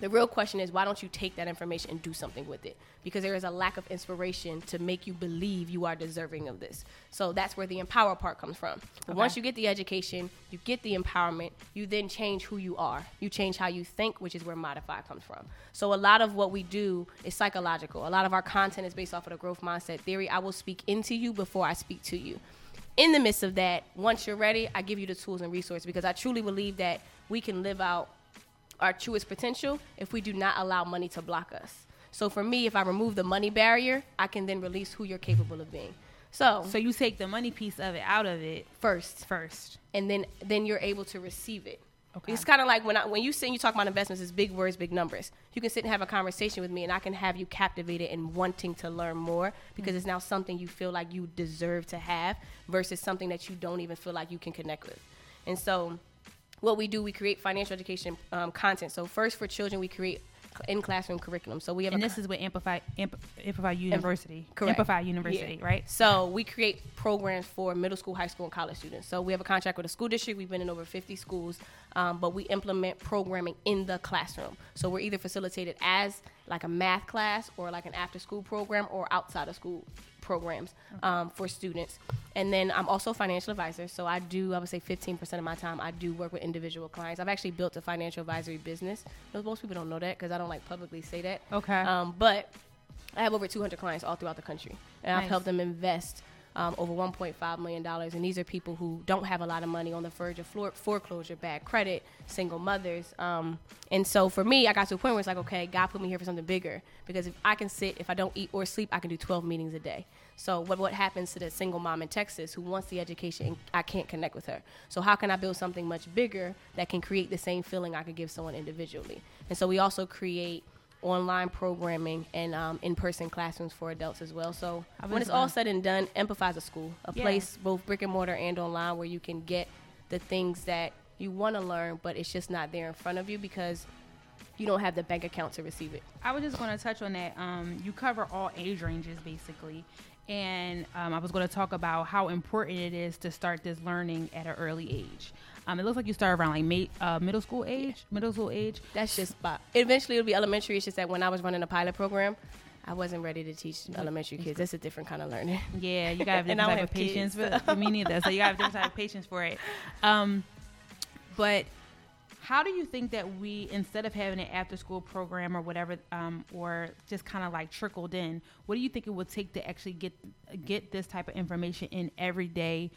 The real question is why don't you take that information and do something with it? Because there is a lack of inspiration to make you believe you are deserving of this. So that's where the empower part comes from. But once you get the education, you get the empowerment, you then change who you are. You change how you think, which is where modify comes from. So a lot of what we do is psychological. A lot of our content is based off of the growth mindset theory. I will speak into you before I speak to you in the midst of that, once you're ready, I give you the tools and resources because I truly believe that we can live out our truest potential if we do not allow money to block us. So for me, if I remove the money barrier, I can then release who you're capable of being. So, So you take the money piece of it out of it first, first. and then then you're able to receive it. Okay. It's kind of like when I, when you sit and you talk about investments, it's big words, big numbers. You can sit and have a conversation with me, and I can have you captivated and wanting to learn more because mm. it's now something you feel like you deserve to have versus something that you don't even feel like you can connect with. And so, what we do, we create financial education um, content. So first, for children, we create in classroom curriculum. So we have And this is with Amplify Amp, Amplify University. Correct. Amplify University, Yeah. right? So we create programs for middle school, high school, and college students. So we have a contract with a school district. We've been in over 50 schools, um, but we implement programming in the classroom. So we're either facilitated as like a math class or like an after school program or outside of school programs um, for students. And then I'm also a financial advisor. So I do, I would say 15% of my time, I do work with individual clients. I've actually built a financial advisory business. Most people don't know that because I don't like publicly say that. Okay. Um, but I have over 200 clients all throughout the country, and I've helped them invest um, over 1.5 million dollars. And these are people who don't have a lot of money on the verge of floor, foreclosure, bad credit, single mothers. Um, and so for me, I got to a point where it's like, okay, God put me here for something bigger because if I can sit, if I don't eat or sleep, I can do 12 meetings a day. So what what happens to the single mom in Texas who wants the education I can't connect with her? So how can I build something much bigger that can create the same feeling I could give someone individually? And so we also create online programming and um, in-person classrooms for adults as well. So when it's all said and done, Empify a school, a Yeah. place both brick and mortar and online where you can get the things that you want to learn, but it's just not there in front of you because you don't have the bank account to receive it. I was just going to touch on that. Um, you cover all age ranges basically, and um, I was going to talk about how important it is to start this learning at an early age. Um, it looks like you start around like uh, middle school age, middle school age. That's just spot. Eventually, it'll be elementary. It's just that when I was running a pilot program, I wasn't ready to teach elementary kids. That's a different kind of learning. Yeah, you gotta have (laughs) different type don't of have patience kids, for, for me neither. So you gotta have different type of patience for it. Um, but how do you think that we, instead of having an after school program or whatever, um, or just kind of like trickled in, what do you think it would take to actually get get this type of information in everyday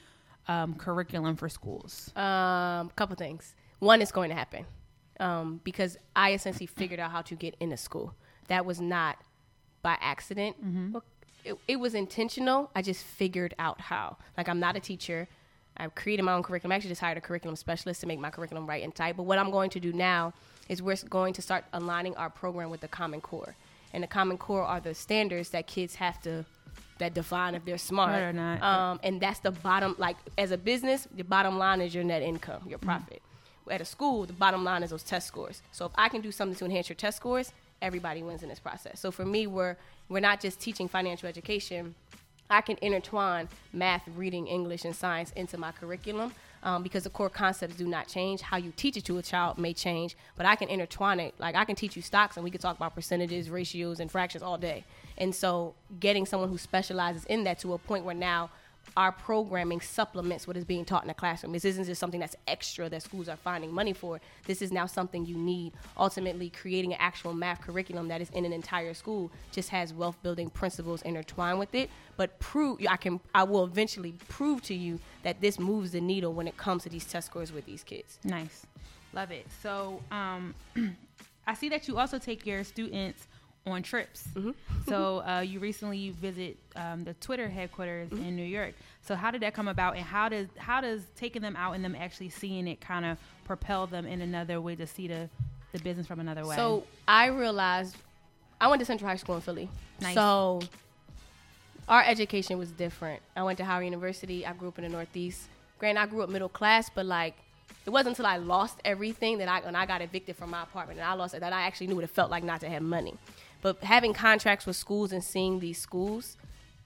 um, curriculum for schools? Um, couple things. One is going to happen um, because I essentially figured out how to get into school. That was not by accident. Well, It, it was intentional. I just figured out how. Like I'm not a teacher. I've created my own curriculum. I actually just hired a curriculum specialist to make my curriculum right and tight. But what I'm going to do now is we're going to start aligning our program with the Common Core. And the Common Core are the standards that kids have to that define if they're smart Right or not. Um, and that's the bottom. Like as a business, the bottom line is your net income, your profit. At a school, the bottom line is those test scores. So if I can do something to enhance your test scores, everybody wins in this process. So for me, we're we're not just teaching financial education. I can intertwine math, reading, English, and science into my curriculum um, because the core concepts do not change. How you teach it to a child may change, but I can intertwine it. Like I can teach you stocks, and we can talk about percentages, ratios, and fractions all day. And so, getting someone who specializes in that to a point where now our programming supplements what is being taught in the classroom. This isn't just something that's extra that schools are finding money for. This is now something you need. Ultimately, creating an actual math curriculum that is in an entire school just has wealth building principles intertwined with it. But prove I can I will eventually prove to you that this moves the needle when it comes to these test scores with these kids. Nice. Love it. So, um, (clears throat) I see that you also take your students on trips. Mm-hmm. So, uh, you recently visit um, the Twitter headquarters Mm-hmm. in New York. So, how did that come about, and how does how does taking them out and them actually seeing it kind of propel them in another way to see the the business from another way? So I realized I went to Central High School in Philly. Nice. So our education was different. I went to Howard University. I grew up in the Northeast. Granted, I grew up middle class, but like it wasn't until I lost everything that I when I got evicted from my apartment and I lost it that I actually knew what it felt like not to have money. But having contracts with schools and seeing these schools,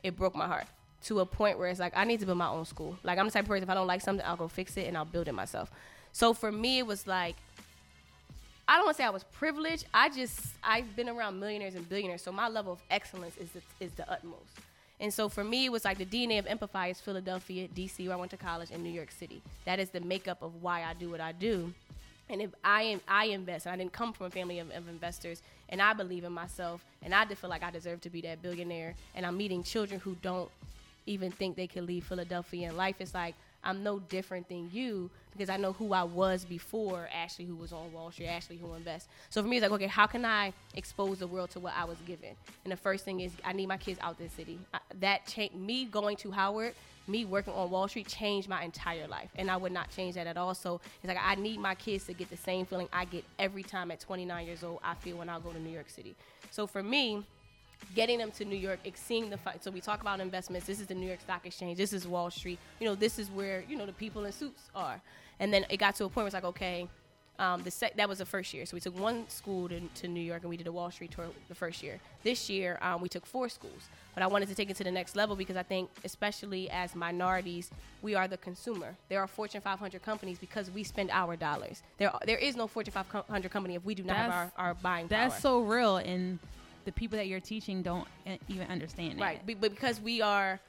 it broke my heart to a point where it's like I need to build my own school. Like I'm the type of person if I don't like something, I'll go fix it and I'll build it myself. So for me, it was like I don't want to say I was privileged. I just I've been around millionaires and billionaires, so my level of excellence is the, is the utmost. And so for me, it was like the DNA of Empify is Philadelphia, DC, where I went to college, and New York City. That is the makeup of why I do what I do. And if I am, I invest. And I didn't come from a family of, of investors, and I believe in myself, and I feel like I deserve to be that billionaire. And I'm meeting children who don't even think they could leave Philadelphia in life. It's like I'm no different than you because I know who I was before Ashley, who was on Wall Street, Ashley, who invests. So for me, it's like, okay, how can I expose the world to what I was given? And the first thing is, I need my kids out this city. I, that changed me going to Howard. Me working on Wall Street changed my entire life, and I would not change that at all. So it's like I need my kids to get the same feeling I get every time at 29 years old. I feel when I go to New York City. So for me, getting them to New York, seeing the fight. So we talk about investments. This is the New York Stock Exchange. This is Wall Street. You know, this is where you know the people in suits are. And then it got to a point where it's like, okay, um, the sec- that was the first year. So we took one school to, to New York, and we did a Wall Street tour the first year. This year, um, we took four schools. But I wanted to take it to the next level because I think, especially as minorities, we are the consumer. There are Fortune 500 companies because we spend our dollars. There, there is no Fortune 500 company if we do not have our, our buying that's power. so real, and the people that you're teaching don't even understand that. Right, but because we are,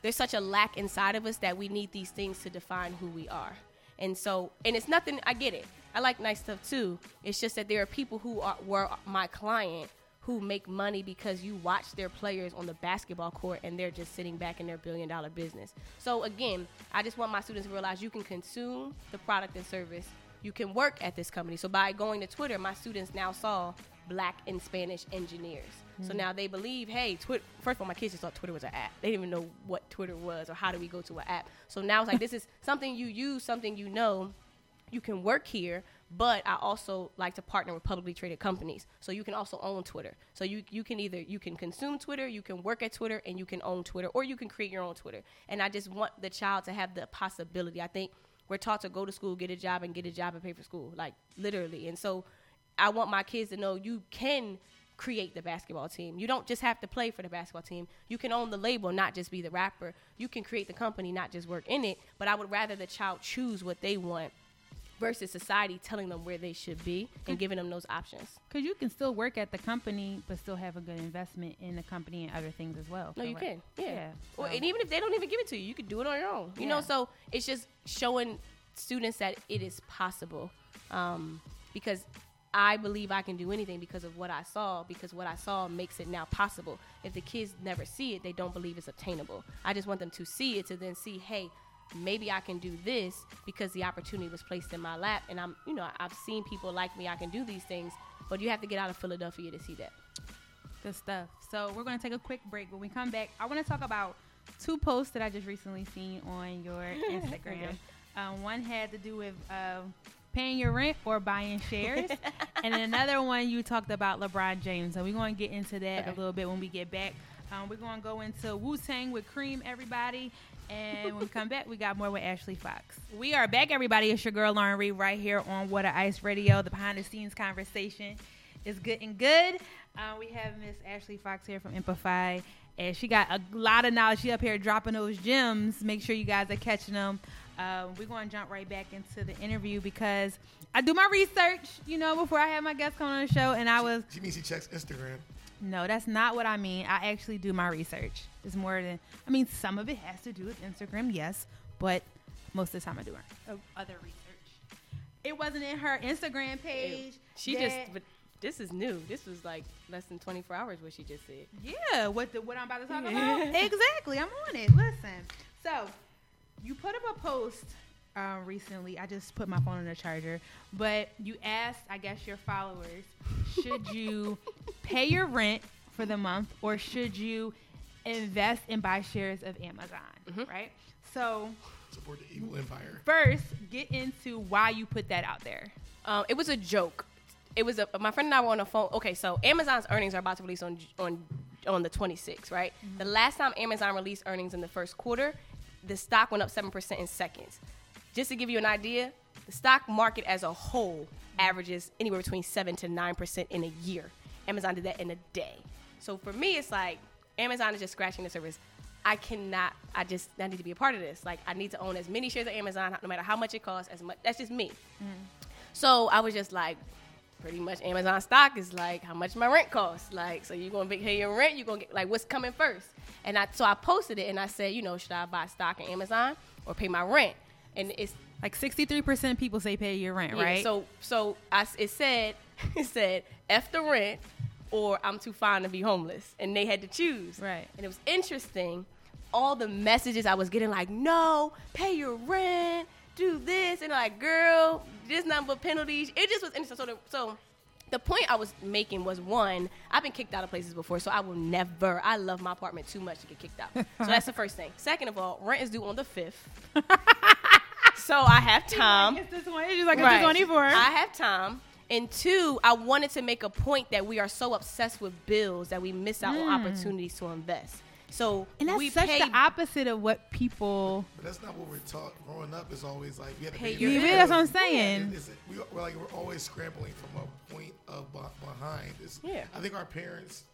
there's such a lack inside of us that we need these things to define who we are. And so, and it's nothing. I get it. I like nice stuff too. It's just that there are people who are were my client who make money because you watch their players on the basketball court and they're just sitting back in their billion dollar business. So again, I just want my students to realize you can consume the product and service. You can work at this company. So by going to Twitter, my students now saw black and Spanish engineers. So mm-hmm. now they believe, hey, Twitter. First of all, my kids just thought Twitter was an app. They didn't even know what Twitter was or how do we go to an app. So now it's like this is something you use, something you know. You can work here, but I also like to partner with publicly traded companies. So you can also own Twitter. So you you can either you can consume Twitter, you can work at Twitter, and you can own Twitter, or you can create your own Twitter. And I just want the child to have the possibility. I think we're taught to go to school, get a job, and get a job and pay for school, like literally. And so I want my kids to know you can create the basketball team. You don't just have to play for the basketball team. You can own the label, not just be the rapper. You can create the company, not just work in it. But I would rather the child choose what they want versus society telling them where they should be and giving them those options. Because you can still work at the company, but still have a good investment in the company and other things as well. No, you can. Yeah. Yeah, Or, so- and even if they don't even give it to you, you can do it on your own. You know, so it's just showing students that it is possible. Um, because I believe I can do anything because of what I saw, because what I saw makes it now possible. If the kids never see it, they don't believe it's obtainable. I just want them to see it to then see, hey, maybe I can do this because the opportunity was placed in my lap. And I'm, you know, I've seen people like me, I can do these things, but you have to get out of Philadelphia to see that. Good stuff. So we're going to take a quick break. When we come back, I want to talk about two posts that I just recently seen on your (laughs) Instagram. Okay. um, one had to do with um, paying your rent or buying shares, (laughs) and then another one you talked about LeBron James. So we're going to get into that Okay. a little bit when we get back. Um, we're going to go into Wu Tang with Cream, everybody. And when we come back, we got more with Ashley Fox. We are back, everybody. It's your girl Lauren Reed right here on Water Ice Radio, the behind the scenes conversation is good and good. Uh, we have Miss Ashley Fox here from Empify, and she got a lot of knowledge. She up here dropping those gems. Make sure you guys are catching them. Uh, we're going to jump right back into the interview because I do my research, you know, before I have my guests come on the show, and I was She means she checks Instagram. No, that's not what I mean. I actually do my research. It's more than I mean. Some of it has to do with Instagram, yes, but most of the time I do her uh, other research. It wasn't in her Instagram page. She that- just, but this is new. This was like less than 24 hours what she just said. Yeah, what the, what I'm about to talk about? (laughs) exactly. I'm on it. Listen. So, you put up a post um, recently. I just put my phone in the charger, but you asked, I guess, your followers, should you (laughs) pay your rent for the month or should you invest and buy shares of Amazon? Mm-hmm. Right. So, Support the evil empire. first, get into why you put that out there. Um, it was a joke. It was a my friend and I were on the phone. Okay, so Amazon's earnings are about to release on on on the 26th, right? The last time Amazon released earnings in the first quarter, the stock went up seven percent in seconds. Just to give you an idea, the stock market as a whole averages anywhere between seven to nine percent in a year. Amazon did that in a day. So for me, it's like Amazon is just scratching the surface. I cannot. I just I need to be a part of this. Like I need to own as many shares of Amazon, no matter how much it costs. As much. That's just me. Mm. So I was just like, pretty much Amazon stock is like how much my rent costs. Like, so you're gonna pay your rent, you're gonna get like what's coming first. And I so I posted it and I said, you know, should I buy stock in Amazon or pay my rent? And it's Like 63% of people say pay your rent, yeah, right? So so I it said (laughs) it said F the rent or I'm too fine to be homeless. And they had to choose. Right. And it was interesting. All the messages I was getting like, no, pay your rent, do this, and like, girl, this nothing but penalties. It just was interesting. So the, so the point I was making was one, I've been kicked out of places before, so I will never. I love my apartment too much to get kicked out. (laughs) So that's the first thing. Second of all, rent is due on the fifth. (laughs) so I have time. It's this one. It's like Right. it's 24. I have time. And two, I wanted to make a point that we are so obsessed with bills that we miss out on opportunities to invest. So Mm. and that's we such pay, the opposite of what people. But that's not what we're taught. Growing up is always like you have to Pay pay your your bills. That's what I'm saying. It's- we, we're like we're always scrambling from a point of behind. It's, Yeah. I think our parents,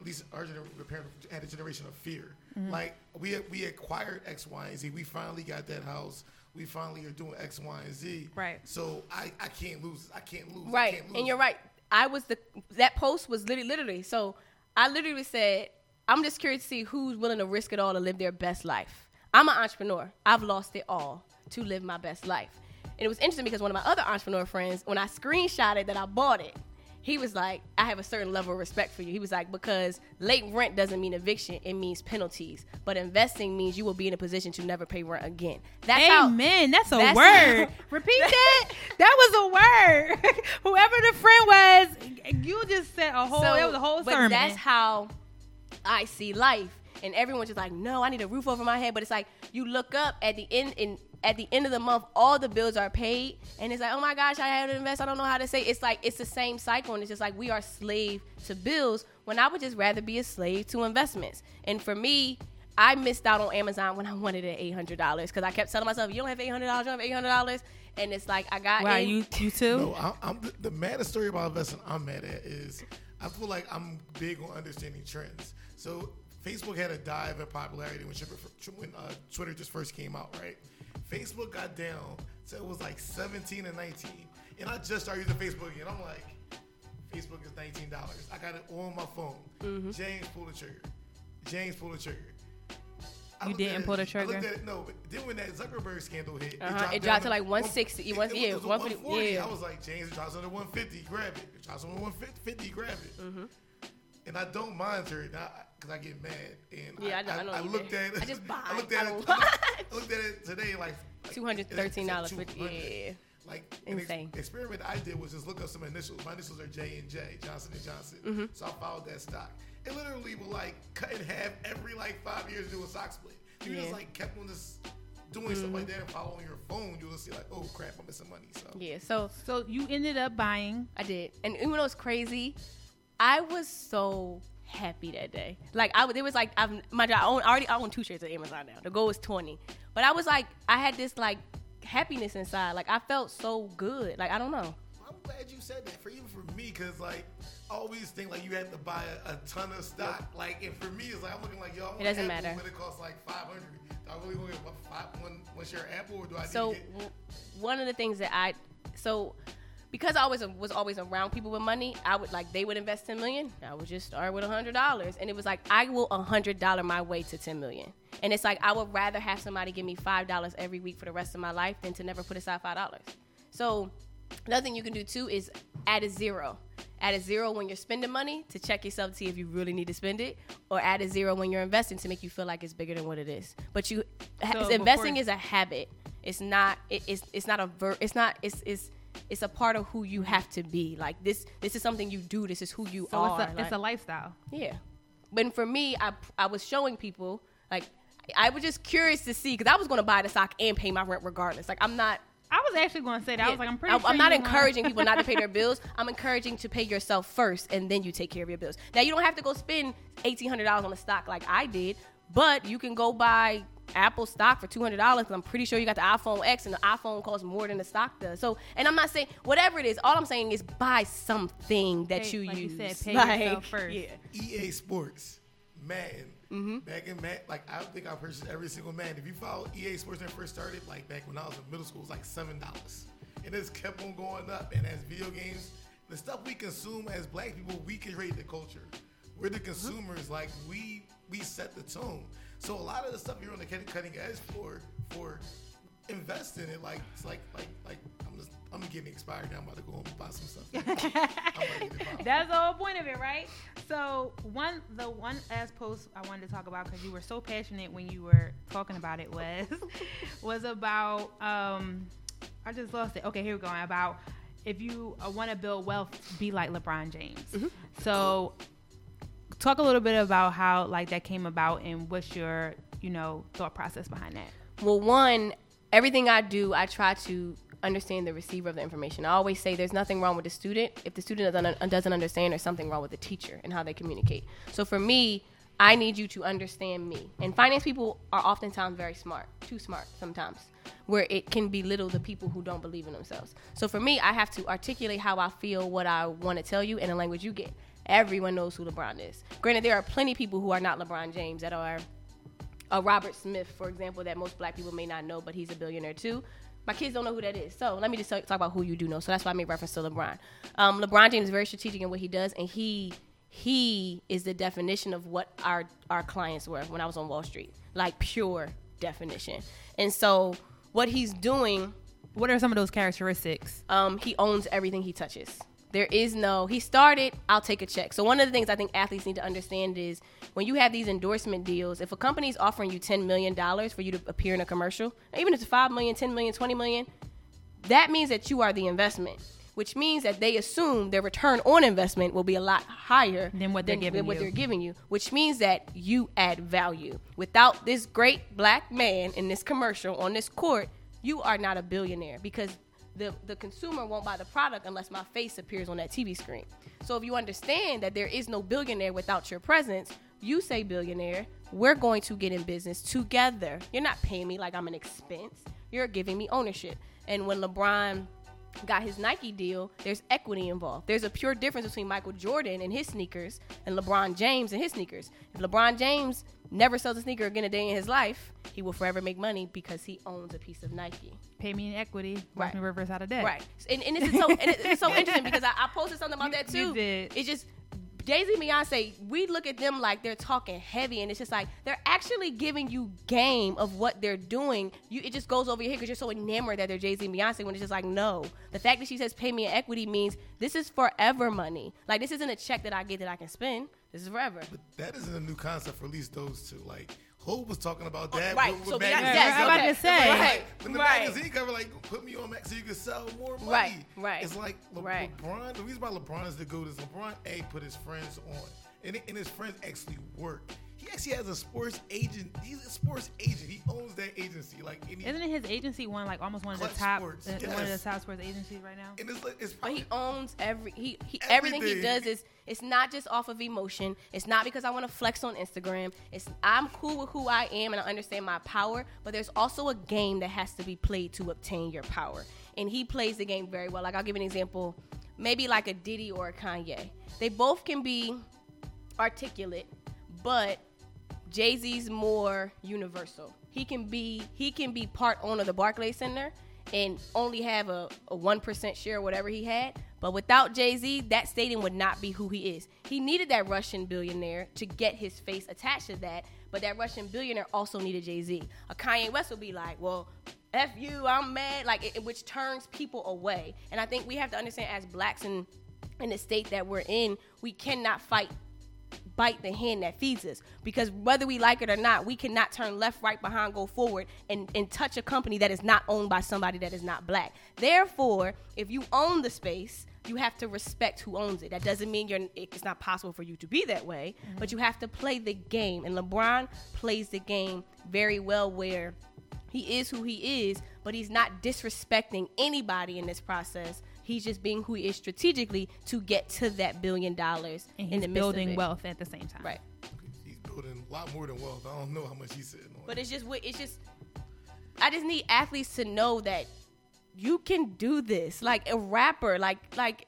at least our generation, parents had a generation of fear. Mm-hmm. Like we we acquired X, Y, and Z. We finally got that house. We finally are doing X, Y, and Z. Right. So I, I can't lose. I can't lose. I right, can't lose. and you're right. I was the that post was literally literally. So I literally said, I'm just curious to see who's willing to risk it all to live their best life. I'm an entrepreneur. I've lost it all to live my best life. And it was interesting because one of my other entrepreneur friends, when I screenshotted that I bought it, he was like, I have a certain level of respect for you. He was like, because late rent doesn't mean eviction, it means penalties. But investing means you will be in a position to never pay rent again. That's how Amen. That's a that's word. how- (laughs) Repeat that. That was a word. (laughs) Whoever the friend was, you just said a whole. so, that was a whole but sermon. that's how I see life. And everyone's just like, no, I need a roof over my head. But it's like you look up at the end in at the end of the month, all the bills are paid, and it's like, oh my gosh, I have to invest. I don't know how to say. It's like it's the same cycle, and it's just like we are slave to bills. When I would just rather be a slave to investments. And for me, I missed out on Amazon when I wanted it eight hundred dollars because I kept telling myself, you don't have eight hundred dollars, you don't have eight hundred dollars, and it's like I got wow. in- You you too. No, I, I'm the, the maddest story about investing. I'm mad at is I feel like I'm big on understanding trends. So Facebook had a dive in popularity when, when uh, Twitter just first came out, right? Facebook got down, so it was like 17 and 19, and I just started using Facebook again. I'm like, Facebook is 19 dollars. I got it on my phone. Mm-hmm. James pulled the trigger. James pulled the trigger. I You didn't pull the trigger? it, no, but then when that Zuckerberg scandal hit, Uh-huh, it down dropped to like 160, It, one- it yeah, was 150, 140. yeah. I was like, James, it drops under 150, grab it. It drops under 150, grab it. Mm-hmm. And I don't monitor it because I get mad. And Yeah, I know- I know I, you looked do. at it. I just buy. (laughs) I looked I at don't it. watch. I looked at it today, like like, Two hundred thirteen dollars. it said 200. Yeah. Like an ex- Insane. experiment I did was just look up some initials. My initials are J and J, Johnson and Johnson. Mm-hmm. So I followed that stock. It literally will like cut in half every like five years do a stock split. You just Yeah. Mm-hmm. like kept on this doing stuff like that and following your phone, you'll see like, oh crap, I'm missing money. So Yeah. So So you ended up buying. I did, and even though it's crazy, I was so happy that day. Like I, was- it was like I've my I own I already I own two shares of Amazon now. The goal is twenty, but I was like I had this like happiness inside. Like I felt so good. Like I don't know. I'm glad you said that. For even for me, because like I always think like you had to buy a, a ton of stock. Like and for me, it's like I'm looking like yo, want It doesn't Apple, matter. But it costs like 500. Do I really want to get what, five, one, one share of Apple, or do I need So to get? w- one of the things that I so because I always was always around people with money, I would like they would invest ten million. I would just start with a hundred dollars, and it was like I will a hundred dollar my way to ten million. And it's like I would rather have somebody give me five dollars every week for the rest of my life than to never put aside five dollars. So another thing you can do too is add a zero. Add a zero when you're spending money to check yourself to see if you really need to spend it, or add a zero when you're investing to make you feel like it's bigger than what it is. But you, So investing before- is a habit. It's not. It, it's it's not a ver. It's not. It's it's it's a part of who you have to be. Like this. This is something you do. This is who you So are. it's a, it's a lifestyle. yeah. But for me, I I was showing people like I was just curious to see because I was going to buy the stock and pay my rent regardless. Like I'm not. I was actually going to say that. I was like, I'm pretty I, sure am not encouraging people not to pay their (laughs) bills. I'm encouraging to pay yourself first, and then you take care of your bills. Now you don't have to go spend eighteen hundred dollars on a stock like I did, but you can go buy Apple stock for two hundred dollars. I'm pretty sure you got the iPhone X, and the iPhone costs more than the stock does. So, and I'm not saying whatever it is. All I'm saying is buy something that Pay- you like you use. said, pay Like, yourself first. Yeah. EA Sports, Madden. Mm-hmm. Back in Madden, like I think I purchased every single Madden. If you follow EA Sports when it first started, like back when I was in middle school, it was like seven dollars, and it's kept on going up. And as video games, the stuff we consume as Black people, we create the culture. We're the consumers. Like we we set the tone. So a lot of the stuff you're on the cutting cutting edge for for invest in it. Like it's like like like I'm just I'm getting expired now. I'm about to go home and buy some stuff. (laughs) I'm about to get it bought. That's the whole point of it, right? So one, the one as post I wanted to talk about because you were so passionate when you were talking about it was, (laughs) was about. um I just lost it. Okay, here we go. About if you uh, want to build wealth, be like LeBron James. So talk a little bit about how like that came about and what's your you know thought process behind that. Well, one, everything I do, I try to understand the receiver of the information. I always say there's nothing wrong with the student. If the student doesn't, understand, there's something wrong with the teacher and how they communicate. So for me, I need you to understand me. And finance people are oftentimes very smart, too smart sometimes, where it can belittle the people who don't believe in themselves. So for me, I have to articulate how I feel, what I want to tell you in a language you get. Everyone knows who LeBron is. Granted, there are plenty of people who are not LeBron James that are a Robert Smith, for example, that most black people may not know, but he's a billionaire too. My kids don't know who that is. So let me just talk talk about who you do know. So that's why I made reference to LeBron. Um, LeBron James is very strategic in what he does, and he he is the definition of what our our clients were when I was on Wall Street, like pure definition. And so what he's doing What are some of those characteristics? um, he owns everything he touches. There is no, he started, I'll take a check. So, one of the things I think athletes need to understand is when you have these endorsement deals, if a company is offering you $10 million for you to appear in a commercial, even if it's $5 million, $10 million, $20 million, that means that you are the investment, which means that they assume their return on investment will be a lot higher Than what they're than, giving than what you. they're giving you, which means that you add value. Without this great black man in this commercial on this court, you are not a billionaire because the, the consumer won't buy the product unless my face appears on that TV screen. So if you understand that there is no billionaire without your presence, you say billionaire, we're going to get in business together. You're not paying me like I'm an expense. You're giving me ownership. And when LeBron got his Nike deal, there's equity involved. There's a pure difference between Michael Jordan and his sneakers and LeBron James and his sneakers. If LeBron James never sells a sneaker again a day in his life, he will forever make money because he owns a piece of Nike. Pay me in equity, watch Right. me reverse out of debt. Right. And, and this is so and it's so (laughs) interesting because I, I posted something about You- that too. you did. It's just Jay Z Beyonce, we look at them like they're talking heavy, and it's just like they're actually giving you game of what they're doing. You, it just goes over your head because you're so enamored that they're Jay Z and Beyonce. When it's just like, no, the fact that she says "pay me in equity" means this is forever money. Like this isn't a check that I get that I can spend. This is forever. But that isn't a new concept for at least those two. Like Hov was talking about that. right. With, So with Beyonce- magazines. yes, I'm about to say. Right. When the Right. magazine cover, like, put me on Max so you can sell more money. Right, right. It's like Le- Right. LeBron. The reason why LeBron is the goat is LeBron A put his friends on, and, and his friends actually work. He actually has a sports agent. He's a sports agent. He owns that agency. Like, and, Isn't it his agency one like almost one of the Klutch top Sports, uh, one of the top sports agencies right now? and it's like it's But probably he owns every he, he everything. he Everything. does is it's not just off of emotion. It's not because I want to flex on Instagram. It's I'm cool with who I am and I understand my power. But there's also a game that has to be played to obtain your power, and he plays the game very well. Like I'll give an example, maybe like a Diddy or a Kanye. They both can be articulate, but Jay Z's more universal. He can be he can be part owner of the Barclays Center, and only have a, a 1% share, whatever he had. But without Jay Z, that stadium would not be who he is. He needed that Russian billionaire to get his face attached to that, but that Russian billionaire also needed Jay Z. A Kanye West will be like, well, F you, I'm mad, like, it, which turns people away. And I think we have to understand as blacks in, in the state that we're in, we cannot fight bite the hand that feeds us. Because whether we like it or not we cannot turn left right behind go forward and, and touch a company that is not owned by somebody that is not black. Therefore if you own the space you have to respect who owns it. That doesn't mean you're it's not possible for you to be that way mm-hmm. but you have to play the game. And lebron plays the game very well where he is who he is, but he's not disrespecting anybody in this process. He's just being who he is strategically to get to that billion dollars And in the midst building of it. wealth at the same time. Right. He's building a lot more than wealth. I don't know how much he's sitting on. But it's just what it's just I just need athletes to know that you can do this. Like a rapper, like like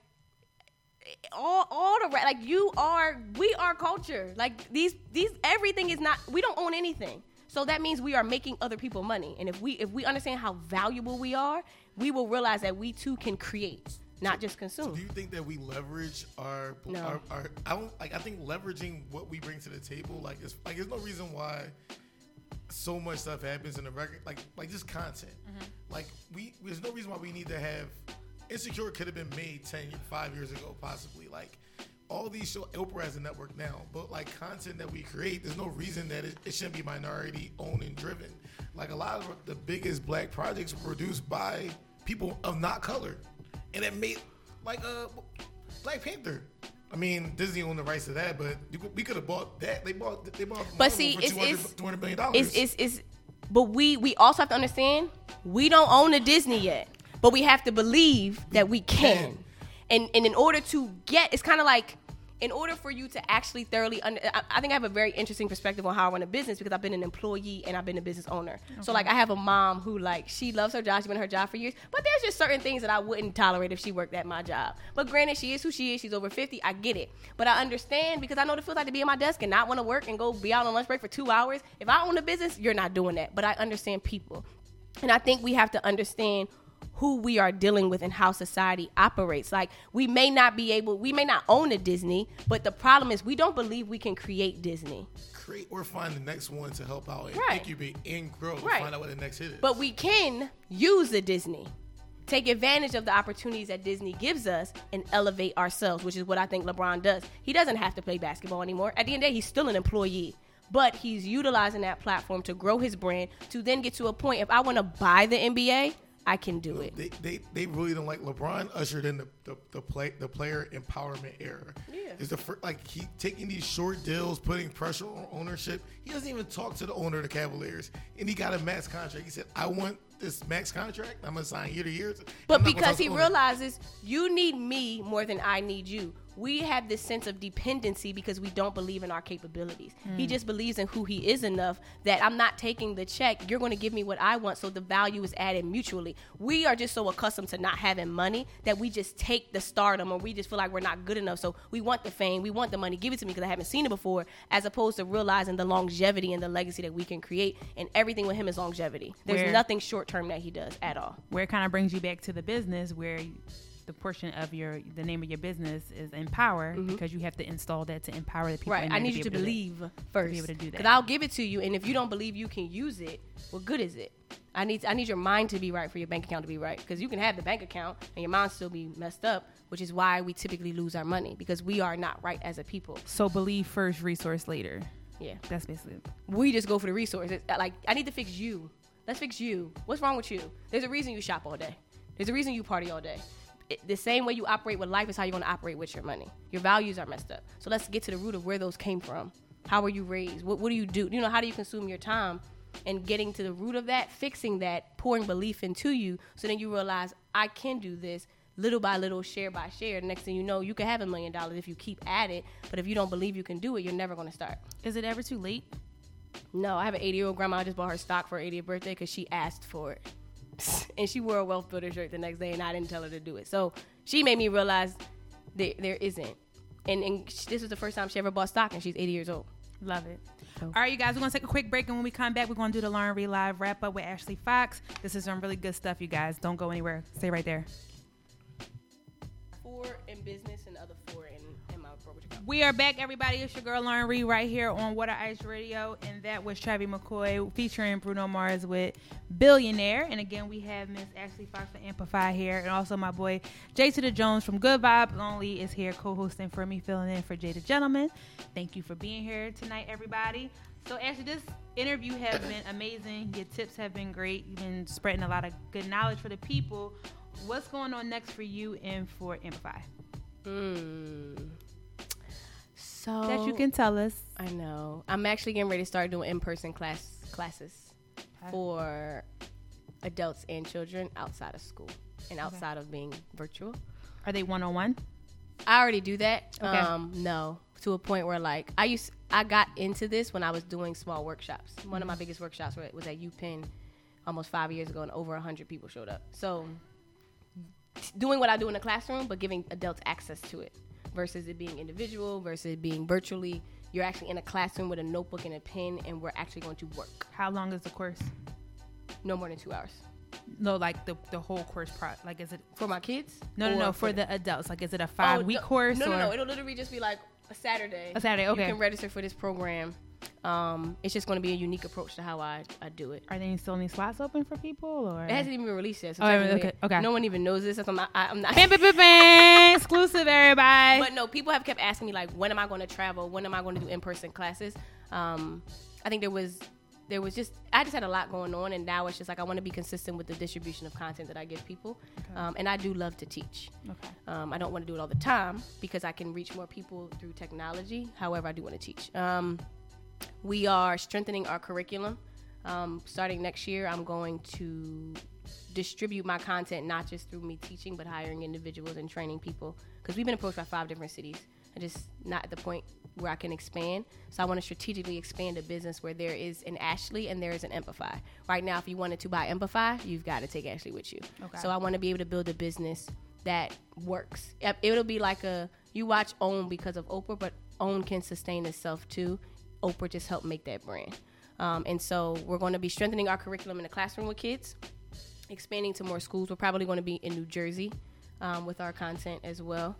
all all the ra- like you are we are culture. Like these these everything is not we don't own anything. So that means we are making other people money. And if we if we understand how valuable we are, we will realize that we too can create, not just consume. Do you think that we leverage our, No. our, our I don't like I think leveraging what we bring to the table like it's like there's no reason why so much stuff happens in the record like like just content. Mm-hmm. Like we there's no reason why we need to have Insecure could have been made 10 5 years ago possibly like all these show Oprah has a network now, but like content that we create, there's no reason that it, it shouldn't be minority owned and driven. Like a lot of the biggest black projects were produced by people of not color, and it made like uh Black Panther. I mean, Disney owned the rights to that, but we could have bought that. They bought. They bought. But see, for it's 200 it's 200 million dollars. it's, it's it's but we we also have to understand we don't own a Disney yet, but we have to believe that we can. And and in order to get, it's kind of like in order for you to actually thoroughly under, I, I think I have a very interesting perspective on how I run a business because I've been an employee and I've been a business owner. So like I have a mom who like she loves her job, she's been her job for years, but there's just certain things that I wouldn't tolerate if she worked at my job. But granted, she is who she is. She's over 50. I get it, but I understand because I know what it feels like to be at my desk and not want to work and go be out on lunch break for two hours. If I own a business, you're not doing that. But I understand people, and I think we have to understand who we are dealing with and how society operates. Like we may not be able, we may not own a Disney, but the problem is we don't believe we can create Disney. create or find the next one to help out and Right. incubate and grow. Right. Find out what the next hit is. But we can use a Disney, take advantage of the opportunities that Disney gives us, and elevate ourselves, which is what I think LeBron does. He doesn't have to play basketball anymore. At the end of the day, he's still an employee. But he's utilizing that platform to grow his brand to then get to a point. If I want to buy the NBA, I can do it. they, they they really don't like LeBron ushered in the the, the play the player empowerment era. Yeah. Is the fir- like he taking these short deals, putting pressure on ownership. He doesn't even talk to the owner of the Cavaliers, and he got a max contract. He said, "I want this max contract. I'm gonna sign year to year." But I'm not gonna because he realizes you need me more than I need you. We have this sense of dependency because we don't believe in our capabilities. He hmm. just believes in who he is enough that I'm not taking the check. You're going to give me what I want, so the value is added mutually. We are just so accustomed to not having money that we just take the stardom or we just feel like we're not good enough. So we want the fame, we want the money, give it to me because I haven't seen it before, as opposed to realizing the longevity and the legacy that we can create. And everything with him is longevity. There's Where- nothing short term that he does at all. Where it kind of brings you back to the business where the portion of your the name of your business is empower because you have to install that to empower the people. Mm-hmm. Right. I need be you to able do that. believe first. able to do that. Because I'll give it to you, and if you don't believe you can use it, what good is it? I need I need your mind to be right for your bank account to be right. Because you can have the bank account and your mind still be messed up, which is why we typically lose our money because we are not right as a people. So believe first, resource later. Yeah. That's basically it. We just go for the resources. Like I need to fix you. Let's fix you. What's wrong with you? There's a reason you shop all day. There's a reason you party all day. It- the same way you operate with life is how you're going to operate with your money. Your values are messed up. So let's get to the root of where those came from. How were you raised? What, what do you do? You know, how do you consume your time? And getting to the root of that, fixing that, pouring belief into you, so then you realize I can do this little by little, share by share. Next thing you know, you can have a million dollars if you keep at it. But if you don't believe you can do it, you're never going to start. Is it ever too late? No, I have an 80 year old grandma. I just bought her stock for her 80th birthday because she asked for it. (laughs) and she wore a wealth builder shirt the next day, and I didn't tell her to do it. So she made me realize that there isn't. And, and this is the first time she ever bought stock, and she's 80 years old. Love it. All right, you guys, we're going to take a quick break. And when we come back, we're going to do the Lauren Reed Live wrap up with Ashley Fox. This is some really good stuff, you guys. Don't go anywhere. Stay right there. Four in business and other We are back, everybody. It's your girl Lauren Reed right here on Water Ice Radio, and that was Travie McCoy featuring Bruno Mars with Billionaire. And again, we have Miss Ashley Fox of Amplify here, and also my boy to the Jones from Good Vibes Only is here co-hosting for me, filling in for the Gentleman. Thank you for being here tonight, everybody. So, Ashley, this interview has been amazing. Your tips have been great. You've been spreading a lot of good knowledge for the people. What's going on next for you and for Amplify? Mm. So That you can tell us. I know. I'm actually getting ready to start doing in-person class classes for adults and children outside of school and outside of being virtual. Are they one on one? I already do that. Okay. Um, no, to a point where like I used, I got into this when I was doing small workshops. One of my biggest workshops was at UPenn almost five years ago, and over hundred people showed up. So, doing what I do in the classroom, but giving adults access to it, versus it being individual, versus it being virtually. You're actually in a classroom with a notebook and a pen, and we're actually going to work. How long is the course? No more than two hours No, like the the whole course pro. Like, is it? for my kids. No, no, no. For the adults, like, is it a Oh, five week no- course No, or? no, no. It'll literally just be like a Saturday. A Saturday, okay. You can register for this program. Um, it's just going to be a unique approach to how I, I do it. Are there still any slots open for people or? It hasn't even been released yet. So Oh, okay, okay. No one even knows this. So I'm not. I, I'm not. Bam, bam, bam, bam. Exclusive, everybody. But no, people have kept asking me like, when am I going to travel? When am I going to do in-person classes? Um, I think there was there was just I just had a lot going on, and now it's just like I want to be consistent with the distribution of content that I give people, um, and I do love to teach. okay. Um, I don't want to do it all the time because I can reach more people through technology. However, I do want to teach. Um, we are strengthening our curriculum. Um, starting next year, I'm going to distribute my content not just through me teaching, but hiring individuals and training people. Because we've been approached by five different cities and just not at the point where I can expand. So I want to strategically expand a business where there is an Ashley and there is an Amplify. Right now, if you wanted to buy Amplify, you've got to take Ashley with you. Okay. So I want to be able to build a business that works. It- It'll be like a you watch OWN because of Oprah, but OWN can sustain itself too. Oprah just helped make that brand. Um, and so we're going to be strengthening our curriculum in the classroom with kids, expanding to more schools. We're probably going to be in New Jersey um, with our content as well.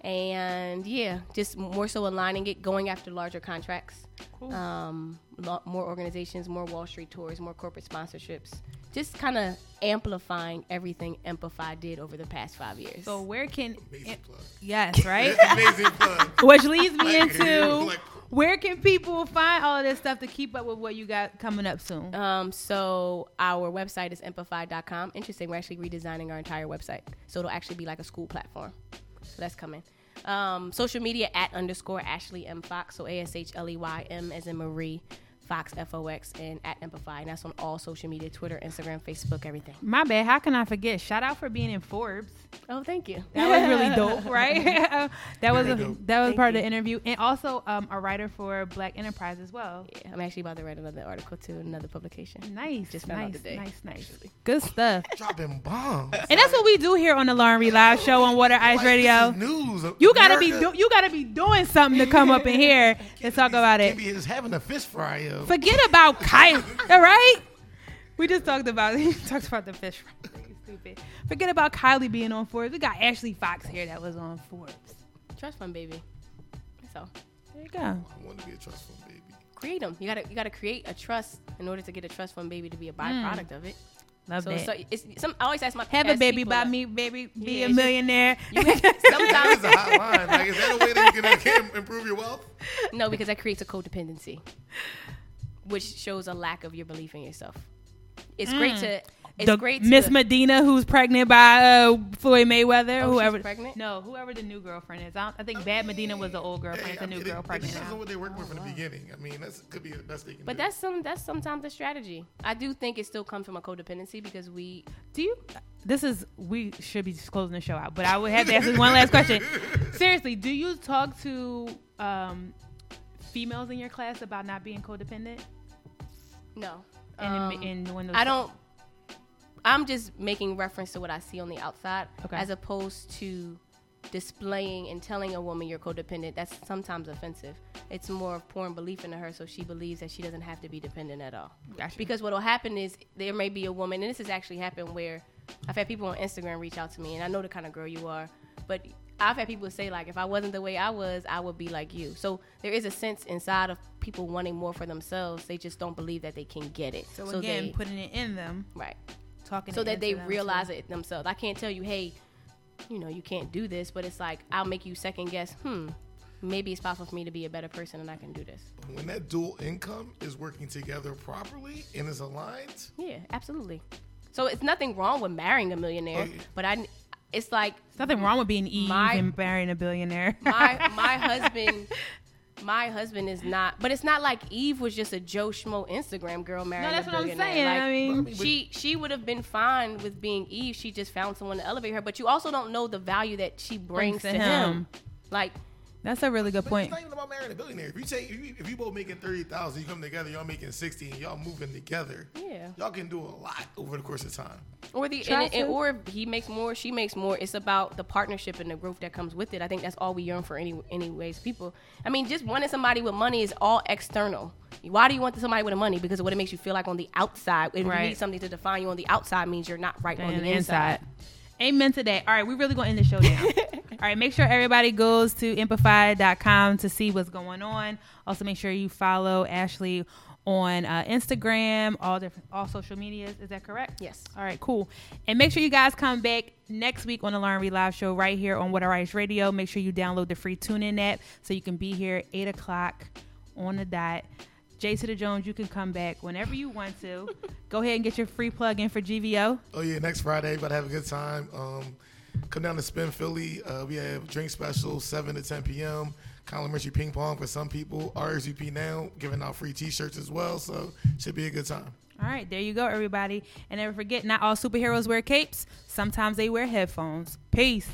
And yeah, just more so aligning it, going after larger contracts, um, lo- more organizations, more Wall Street tours, more corporate sponsorships, just kind of amplifying everything Amplify did over the past five years. So where can? Amazing plug. Yes, right. (laughs) Amazing plug. Which leads me Like, into (laughs) like- where can people find all this stuff to keep up with what you got coming up soon? Um, so our website is amplify.com. Interesting. We're actually redesigning our entire website. So it'll actually be like a school platform. So that's coming. Um, social media at underscore Ashley M Fox. So A S H L E Y M as in Marie, Fox F O X, and at Amplify. And that's on all social media Twitter, Instagram, Facebook, everything. My bad. How can I forget? Shout out for being in Forbes. Oh, thank you. That was really (laughs) dope, right? (laughs) that was a, dope. that was Thank part of the interview, and also um, a writer for Black Enterprise as well. Yeah, I'm actually about to write another article to another publication. Nice, Just found out nice, today, nice, nice. actually. Good stuff. Dropping bombs. And that's what we do here on the Lauren Reed Live Show on Water Ice Like, Radio. this is news. You gotta be do, you gotta be doing something to come up in here (laughs) to talk about it. Can't be just having a fish fry. Yo. Forget about Kyle. (laughs) All right. We just talked about (laughs) he talked about the fish. fry. Stupid. Forget about Kylie being on Forbes. We got Ashley Fox here that was on Forbes. Trust fund, baby. So There you go. I want to be a trust fund baby. create them. You gotta you gotta create a trust in order to get a trust fund baby to be a byproduct hmm. of it. Love So, that. so it's some. I always ask my Have a baby people, by like, me, baby. Be Yeah, a it's just- millionaire. (laughs) (laughs) Sometimes is a hot line. Like, is that a way that you can, uh, can improve your wealth? no, because that creates a codependency, which shows a lack of your belief in yourself. It's great mm. to. It's The great Miss Medina, who's pregnant by uh, Floyd Mayweather, Oh, she's whoever. pregnant? No, whoever the new girlfriend is. I, don't, I think Bad Medina was the old girlfriend. Hey, It's I a new mean, girl it, pregnant It depends on what they worked with from the beginning. I mean, that could be the best they can But do. that's some. That's sometimes the strategy. I do think it still comes from a codependency because we. Do you? This is we should be closing the show out, but I would have to ask this one last question. (laughs) Seriously, do you talk to um, females in your class about not being codependent? No. And, Um, and when those I don't. I'm just making reference to what I see on the outside, Okay. as opposed to displaying and telling a woman you're codependent. That's sometimes offensive. it's more of pouring belief into her, so she believes that she doesn't have to be dependent at all. Gotcha. Because what'll happen is there may be a woman, and this has actually happened where I've had people on Instagram reach out to me, and I know the kind of girl you are, but I've had people say like, if I wasn't the way I was, I would be like you. So there is a sense inside of people wanting more for themselves. They just don't believe that they can get it. So, again, they, putting it in them, right talking so it that they realize too. it themselves. I can't tell you, hey, you know, you can't do this, but it's like I'll make you second guess. Hmm, maybe it's possible for me to be a better person and I can do this. When that dual income is working together properly and is aligned, Yeah, absolutely. So it's nothing wrong with marrying a millionaire, Oh, yeah. but I, it's like There's nothing wrong with being Eve My- and marrying a billionaire. my my (laughs) husband. My husband is not, but it's not like Eve was just a Joe Schmo Instagram girl marrying no, that's a what I'm saying. Like, I mean, she she would have been fine with being Eve. She just found someone to elevate her. But you also don't know the value that she brings to to, him. him. Like that's a really good but point. it's not even about marrying a billionaire. If you take, if you, if you both making thirty thousand, you come together, y'all making sixty, and y'all moving together. Yeah. y'all can do a lot over the course of time. or the and, and, or if he makes more, she makes more. It's about the partnership and the growth that comes with it. I think that's all we yearn for any anyways. People, I mean, just wanting somebody with money is all external. Why do you want somebody with the money? Because of what it makes you feel like on the outside. If Right. you need something to define you on the outside, means you're not right on and the inside. Amen today. All right, we really going to end the show now. (laughs) All right, make sure everybody goes to empify.com to see what's going on. Also, make sure you follow Ashley on uh, Instagram, all different, all social medias. Is that correct? Yes. All right, cool. And make sure you guys come back next week on the Lauren Reed Live show right here on Water Ice Radio. Make sure you download the free TuneIn app so you can be here at 8 o'clock on the dot. Jay to the Jones, you can come back whenever you want to. Go ahead and get your free plug in for GVO. Oh yeah, next Friday, about to have a good time. Um, come down to Spin Philly. Uh, we have drink specials seven to ten p.m. Complimentary ping pong for some people. RSVP now, giving out free T-shirts as well. So should be a good time. All right, there you go, everybody. And never forget, not all superheroes wear capes. Sometimes they wear headphones. Peace.